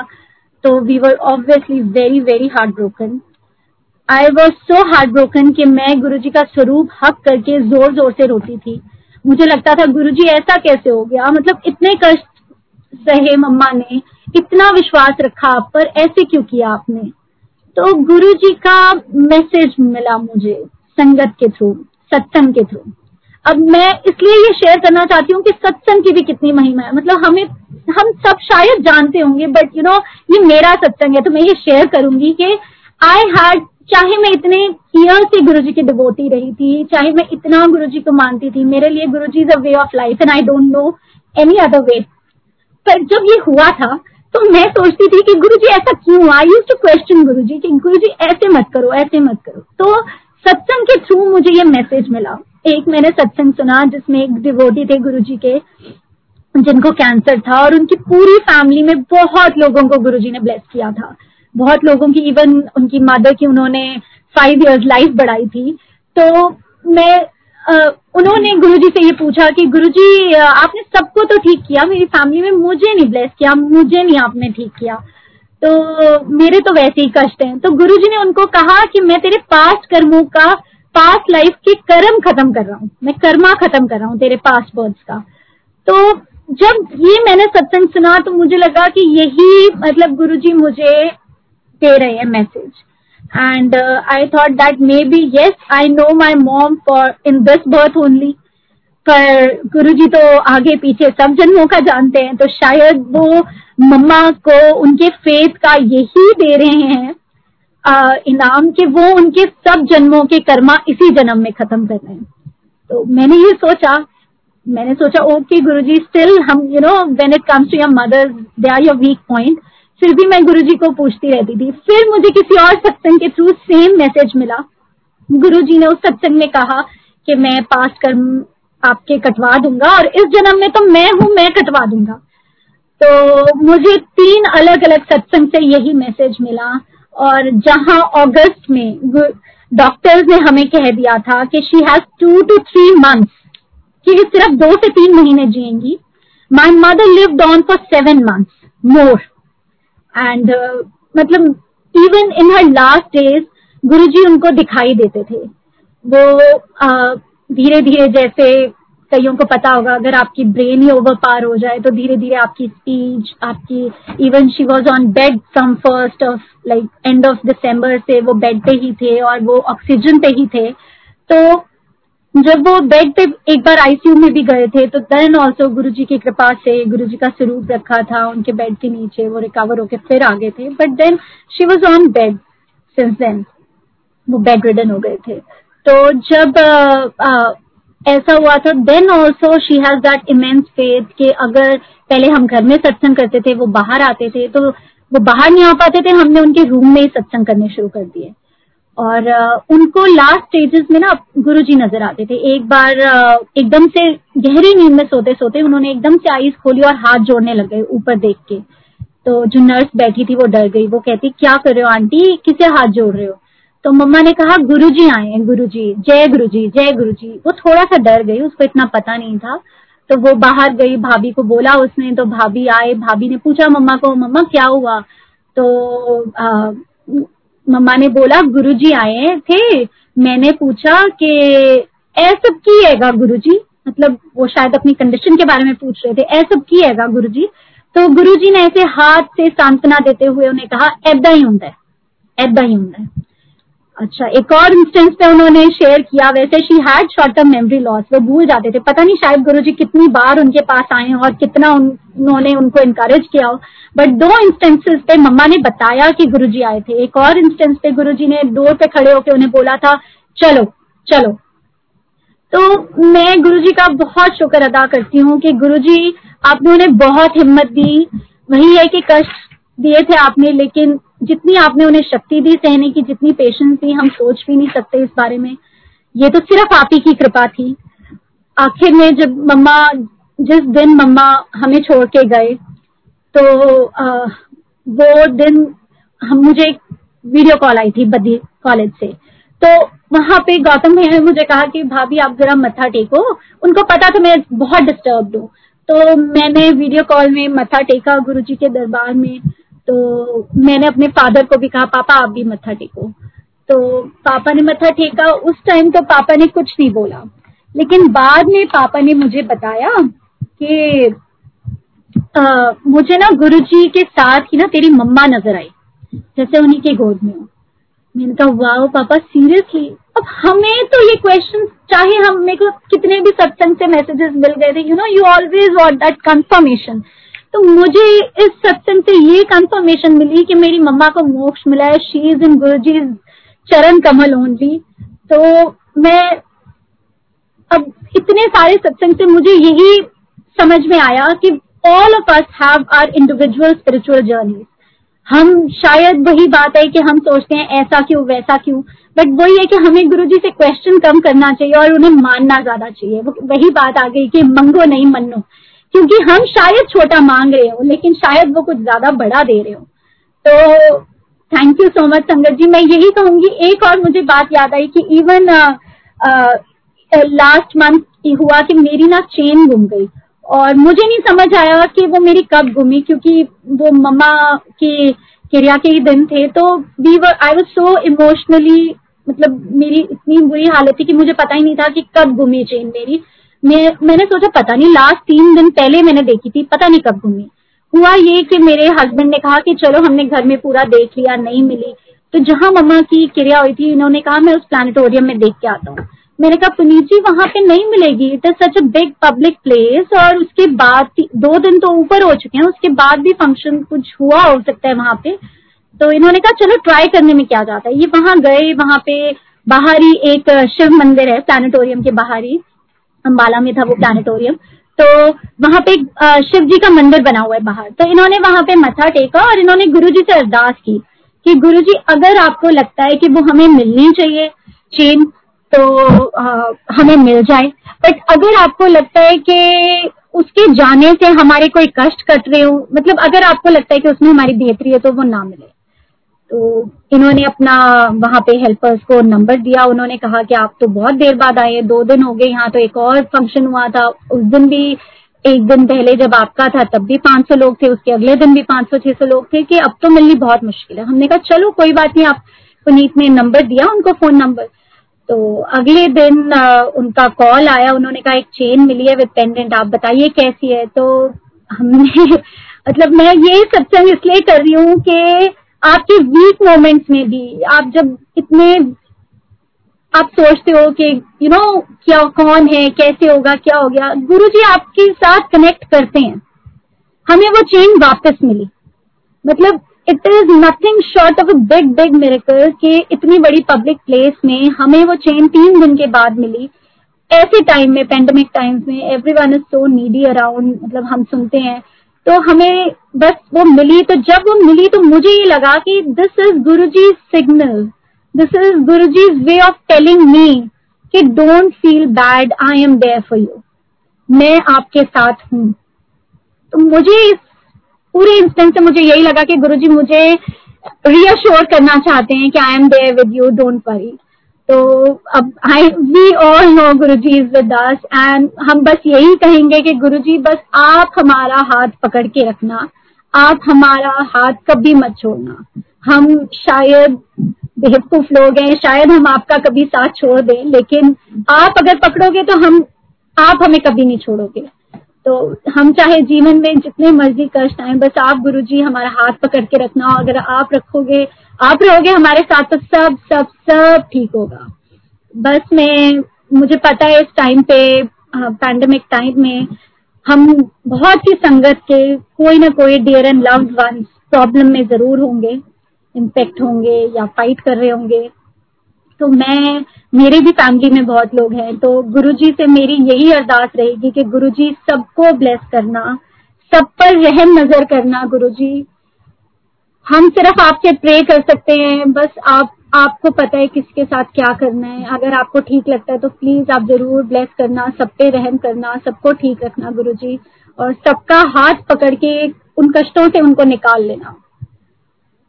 Speaker 1: तो we were obviously very very heart broken I was so heart broken कि मैं गुरु जी का स्वरूप हक करके ज़ोर ज़ोर से रोती थी। मुझे लगता था गुरु जी ऐसा कैसे हो गया? मतलब इतने कष्ट सहे मम्मा ने, इतना विश्वास रखा आप पर, ऐसे क्यों किया आपने? तो गुरु जी का मैसेज मिला मुझे, संगत के थ्रू सत्संग के थ्रू अब मैं इसलिए ये शेयर करना चाहती हूँ कि सत्संग की भी कितनी महिमा है। मतलब हमें, हम सब शायद जानते होंगे बट यू नो ये मेरा सत्संग है तो मैं ये शेयर करूँगी कि आई हैड चाहे मैं इतने ईयर से गुरु जी की डिवोटी रही थी, चाहे मैं इतना गुरु जी को मानती थी, मेरे लिए Guru ji is a way of life and I don't know any other way पर जब ये हुआ था तो मैं सोचती थी कि गुरु जी ऐसा क्यों आई यूज़ टू क्वेश्चन गुरु जी कि गुरु जी ऐसे मत करो, ऐसे मत करो। तो सत्संग के थ्रू मुझे ये मैसेज मिला। एक मैंने सत्संग सुना जिसमें एक डिवोटी थे गुरु जी के, जिनको कैंसर था और उनकी पूरी फैमिली में बहुत लोगों को गुरु जी ने ब्लेस किया था। बहुत लोगों की इवन उनकी मदर की उन्होंने फाइव इयर्स लाइफ बढ़ाई थी। तो मैं आ, उन्होंने गुरुजी से ये पूछा कि गुरुजी आपने सबको तो ठीक किया मेरी फैमिली में मुझे नहीं ब्लेस किया मुझे नहीं आपने ठीक किया। तो मेरे तो वैसे ही कष्ट हैं। तो गुरुजी ने उनको कहा कि मैं तेरे पास्ट कर्मों का पास्ट लाइफ के कर्म खत्म कर रहा हूँ। मैं कर्मा खत्म कर रहा हूँ तेरे पास्ट बर्थ का। तो जब ये मैंने सत्संग सुना तो मुझे लगा कि यही मतलब गुरुजी मुझे दे रहे हैं message and I thought that maybe yes I know my mom for in this birth only पर गुरुजी तो आगे पीछे सब जन्मों का जानते हैं तो शायद वो मम्मा को उनके फेथ का यही दे रहे हैं uh, इनाम कि वो उनके सब जन्मों के कर्मा इसी जन्म में खत्म कर रहे हैं। तो मैंने ये सोचा मैंने सोचा ओके गुरु जी स्टिल हम you know when it comes to your mother they are your weak point फिर भी मैं गुरुजी को पूछती रहती थी। फिर मुझे किसी और सत्संग के थ्रू सेम मैसेज मिला। गुरुजी ने उस सत्संग में कहा कि मैं पास कर्म आपके कटवा दूँगा और इस जन्म में तो मैं हूँ, मैं कटवा दूँगा। तो मुझे तीन अलग अलग सत्संग से यही मैसेज मिला और जहाँ अगस्त में डॉक्टर्स ने हमें कह दिया था कि she has two to three months कि सिर्फ़ दो से तीन महीने जिएँगी। My mother lived on for seven months more and मतलब even in her last days Guru ji उनको दिखाई देते थे। वो uh, धीरे धीरे जैसे कईयों को पता होगा अगर आपकी ब्रेन ही ओवर पार हो जाए तो धीरे धीरे आपकी स्पीच आपकी even she was on bed some first of like end of December से वो बेड पे ही थे और वो ऑक्सीजन पे ही थे। तो जब वो बेड पे एक बार आईसीयू में भी गए थे तो देन ऑल्सो गुरु जी की कृपा से गुरु जी का स्वरूप रखा था उनके बेड के नीचे वो रिकवर होके फिर आ गए थे। But then she was on bed since then वो बेड रिडन हो गए थे। तो जब आ, आ, ऐसा हुआ था then also she has that immense faith कि अगर पहले हम घर में सत्संग करते थे वो बाहर आते थे तो वो बाहर नहीं आ पाते थे हमने उनके रूम में ही सत्संग करने शुरू कर दिए। और उनको लास्ट स्टेजेस में ना गुरुजी नज़र आते थे। एक बार एकदम से गहरी नींद में सोते सोते उन्होंने एकदम से आईज खोली और हाथ जोड़ने लग गए ऊपर देख के। तो जो नर्स बैठी थी वो डर गई। वो कहती क्या कर रहे हो आंटी? किसे हाथ जोड़ रहे हो? तो मम्मा ने कहा गुरु जी आए हैं गुरुजी। जय गुरु जी जय गुरु जी वो थोड़ा सा डर गई उसको इतना पता नहीं था। तो वो बाहर गई भाभी को बोला उसने। तो भाभी आए भाभी ने पूछा मम्मा को मम्मा क्या हुआ? तो आ, मम्मा ने बोला गुरु जी आए थे। मैंने पूछा कि की है गुरु जी मतलब वो शायद अपनी कंडीशन के बारे में पूछ रहे थे की है गुरु जी तो गुरु जी ने ऐसे हाथ से सांत्वना देते हुए उन्हें कहा, ऐदा ही होंगे ऐदा ही होंगे अच्छा एक और इंस्टेंस पे उन्होंने शेयर किया, वैसे she had short term memory loss वो भूल जाते थे। पता नहीं शायद गुरुजी कितनी बार उनके पास आए और कितना उन्होंने उनको इनकरेज किया हो। बट दो इंस्टेंसेस पे मम्मा ने बताया कि गुरुजी आए थे। एक और इंस्टेंस पे गुरुजी ने डोर पे खड़े होकर उन्हें बोला था, चलो चलो। तो मैं गुरुजी का बहुत शुक्र अदा करती हूँ कि गुरुजी, आपने उन्हें बहुत हिम्मत दी। वही है कि कष्ट दिए थे आपने, लेकिन जितनी आपने उन्हें शक्ति दी सहने की जितनी पेशेंस दी हम सोच भी नहीं सकते इस बारे में। ये तो सिर्फ़ आप ही की कृपा थी। आखिर में जब मम्मा जिस दिन मम्मा हमें छोड़ के गए तो आ, वो दिन हम मुझे एक वीडियो कॉल आई थी बदी कॉलेज से। तो वहाँ पे गौतम भैया ने मुझे कहा कि भाभी आप जरा मत्था टेको। उनको पता था मैं बहुत डिस्टर्ब हूँ। तो मैंने वीडियो कॉल में मत्था टेका गुरुजी के दरबार में। तो मैंने अपने फादर को भी कहा, पापा, आप भी मत्था टेको। तो पापा ने मत्था टेका। उस टाइम तो पापा ने कुछ नहीं बोला। लेकिन बाद में पापा ने मुझे बताया कि मुझे ना गुरुजी के साथ ही ना तेरी मम्मा नज़र आई, जैसे उन्हीं के गोद में। हो मैंने कहा वाह पापा सीरियसली अब हमें तो ये क्वेश्चन चाहे हम, मेरे को कितने भी सत्संग से मैसेजेस मिल गए थे you know you always what that confirmation तो मुझे इस सत्संग से ये कंफर्मेशन मिली कि मेरी मम्मा को मोक्ष मिला है। शी इज़ इन गुरु जी चरण कमल ओनली तो मैं अब इतने सारे सत्संग से मुझे यही समझ में आया कि all of us have our individual spiritual journey हम शायद वही बात है कि हम सोचते हैं, ऐसा क्यों, वैसा क्यों। बट वही है कि हमें गुरु जी से क्वेश्चन कम करना चाहिए और उन्हें मानना ज़्यादा चाहिए। वही बात आ गई कि मंगो नहीं मनो क्योंकि हम शायद छोटा मांग रहे हो, लेकिन शायद वो कुछ ज़्यादा बड़ा दे रहे हो। तो थैंक यू सो मच संगत जी। मैं यही कहूँगी, एक और मुझे बात याद आई कि इवन लास्ट मंथ हुआ कि मेरी ना चेन गुम गई। और मुझे नहीं समझ आया कि वो मेरी कब घूमी, क्योंकि वो मम्मा की क्रिया के ही दिन थे। तो we I was so emotionally मतलब मेरी इतनी बुरी हालत थी कि मुझे पता ही नहीं था कि कब घूमी चेन मेरी। मैं, मैंने सोचा पता नहीं लास्ट तीन दिन पहले मैंने देखी थी, पता नहीं कब घूमी हुआ ये कि मेरे हस्बैंड ने कहा कि चलो हमने घर में पूरा देख लिया, नहीं मिली। तो जहाँ मम्मा की क्रिया हुई थी, इन्होंने कहा, मैं उस प्लानिटोरियम में देख के आता हूँ। मैंने कहा, पुनीत जी, वहाँ पे नहीं मिलेगी। It is such a big public place और उसके बाद दो दिन तो ऊपर हो चुके हैं, उसके बाद भी फ़ंक्शन कुछ हुआ हो सकता है वहाँ पे। तो इन्होंने कहा, चलो ट्राई करने में क्या जाता है? ये वहाँ गए, वहाँ पे बाहरी एक शिव मंदिर है प्लानिटोरियम के बाहर। अम्बाला में था वो प्लानिटोरियम। तो वहाँ पे शिव जी का मंदिर बना हुआ है बाहर। तो इन्होंने वहाँ पे मथा टेका और इन्होंने गुरु जी से अरदास की कि गुरु जी अगर आपको लगता है कि वो हमें मिलनी चाहिए चेन तो आ, हमें मिल जाए। बट अगर आपको लगता है कि उसके जाने से हमारे कोई कष्ट कट रहे हो मतलब अगर आपको लगता है कि उसमें हमारी बेहतरी है तो वो ना मिले। तो इन्होंने अपना वहाँ पे हेल्पर्स को नंबर दिया। उन्होंने कहा कि आप तो बहुत देर बाद आए दो दिन हो गए यहाँ तो एक और फ़ंक्शन हुआ था। उस दिन भी एक दिन पहले जब आपका था तब भी 500 लोग थे। उसके अगले दिन भी 500-600 लोग थे कि अब तो मिलनी बहुत मुश्किल है। हमने कहा चलो कोई बात नहीं आप पुनीत ने नंबर दिया उनको फ़ोन नंबर तो अगले दिन आ, उनका कॉल आया। उन्होंने कहा एक चेन मिली है विद पेंडेंट आप बताइए कैसी है? तो हमने (laughs) मतलब मैं ये सत्संग इसलिए कर रही हूँ कि आपके वीक मोमेंट्स में भी, आप जब इतने, आप सोचते हो कि यू नो क्या, कौन है, कैसे होगा, क्या हो गया, गुरु जी आपके साथ कनेक्ट करते हैं। हमें वो चेन वापस मिली। मतलब it is nothing short of a big big miracle कि इतनी बड़ी पब्लिक प्लेस में हमें वो चेन तीन दिन के बाद मिली। ऐसे टाइम में पेंडेमिक टाइम्स में everyone is so needy around मतलब हम सुनते हैं तो हमें बस वो मिली तो जब वो मिली तो मुझे ये लगा कि this is Guru ji signal this is Guru ji way of telling me कि don't feel bad I am there for you मैं आपके साथ हूँ। तो मुझे इस पूरे इंस्टेंट से मुझे यही लगा कि गुरु जी मुझे रियश्योर करना चाहते हैं कि I am there with you don't worry तो अब आई we all know Guru ji is with and हम बस यही कहेंगे कि गुरु जी बस आप हमारा हाथ पकड़ के रखना। आप हमारा हाथ कभी मत छोड़ना। हम शायद बेवकूफ़ लोग हैं, शायद हम आपका कभी साथ छोड़ दें, लेकिन आप अगर पकड़ोगे तो हम, आप हमें कभी नहीं छोड़ोगे। तो हम चाहे जीवन में जितने मर्ज़ी कष्ट आए, बस आप गुरु जी हमारा हाथ पकड़ के रखना। अगर आप रखोगे आप रहोगे हमारे साथ तो सब सब सब ठीक होगा। बस मैं, मुझे पता है इस टाइम पे पैंडमिक टाइम में हम बहुत ही संगत के, कोई ना कोई dear and loved one problem में ज़रूर होंगे इम्पेक्ट होंगे या फाइट कर रहे होंगे। तो मैं, मेरे भी फैमिली में बहुत लोग हैं तो गुरुजी से मेरी यही अरदास रहेगी कि गुरुजी सबको ब्लेस करना, सब पर रहम नज़र करना गुरुजी। हम सिर्फ़ आपसे प्रे कर सकते हैं, बस आप, आपको पता है किसके साथ क्या करना है। अगर आपको ठीक लगता है तो प्लीज़ आप ज़रूर ब्लेस करना सब पे रहम करना, सबको ठीक रखना गुरु जी और सबका हाथ पकड़ के उन कष्टों से उनको निकाल लेना।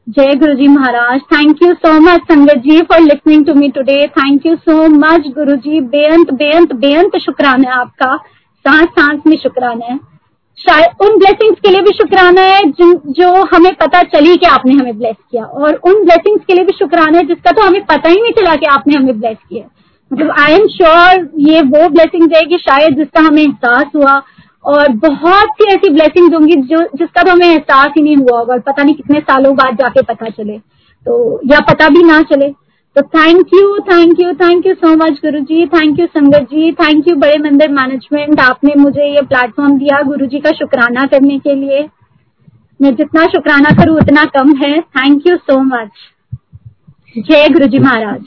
Speaker 1: जय Guru ji Maharaj. Thank you so much sangat ji for listening to me today thank you so much Guru ji बेअंत बेअंत बेअंत शुक्राना आपका। सांस सांस में शुक्राना है। शायद उन ब्लेसिंग्स के लिए भी शुक्राना है जिन, जो हमें पता चली कि आपने हमें ब्लेस किया। और उन ब्लेसिंग्स के लिए भी शुक्राना है जिसका तो हमें पता ही नहीं चला कि आपने हमें ब्लेस किया। मतलब आई एम श्योर ये वो ब्लेसिंग है कि शायद जिसका हमें एहसास हुआ। और बहुत सी ऐसी ब्लेसिंग होंगी जो, जिसका तो हमें एहसास ही नहीं हुआ होगा पता नहीं कितने सालों बाद जाके पता चले। तो या पता भी ना चले। तो thank you thank you thank you so much Guru ji thank you संगत जी थैंक यू बड़े मंदिर मैनेजमेंट आपने मुझे ये प्लेटफॉर्म दिया गुरु जी का शुक्राना करने के लिए। मैं जितना शुक्राना करूँ उतना कम है। थैंक यू सो मच जय गुरु जी महाराज।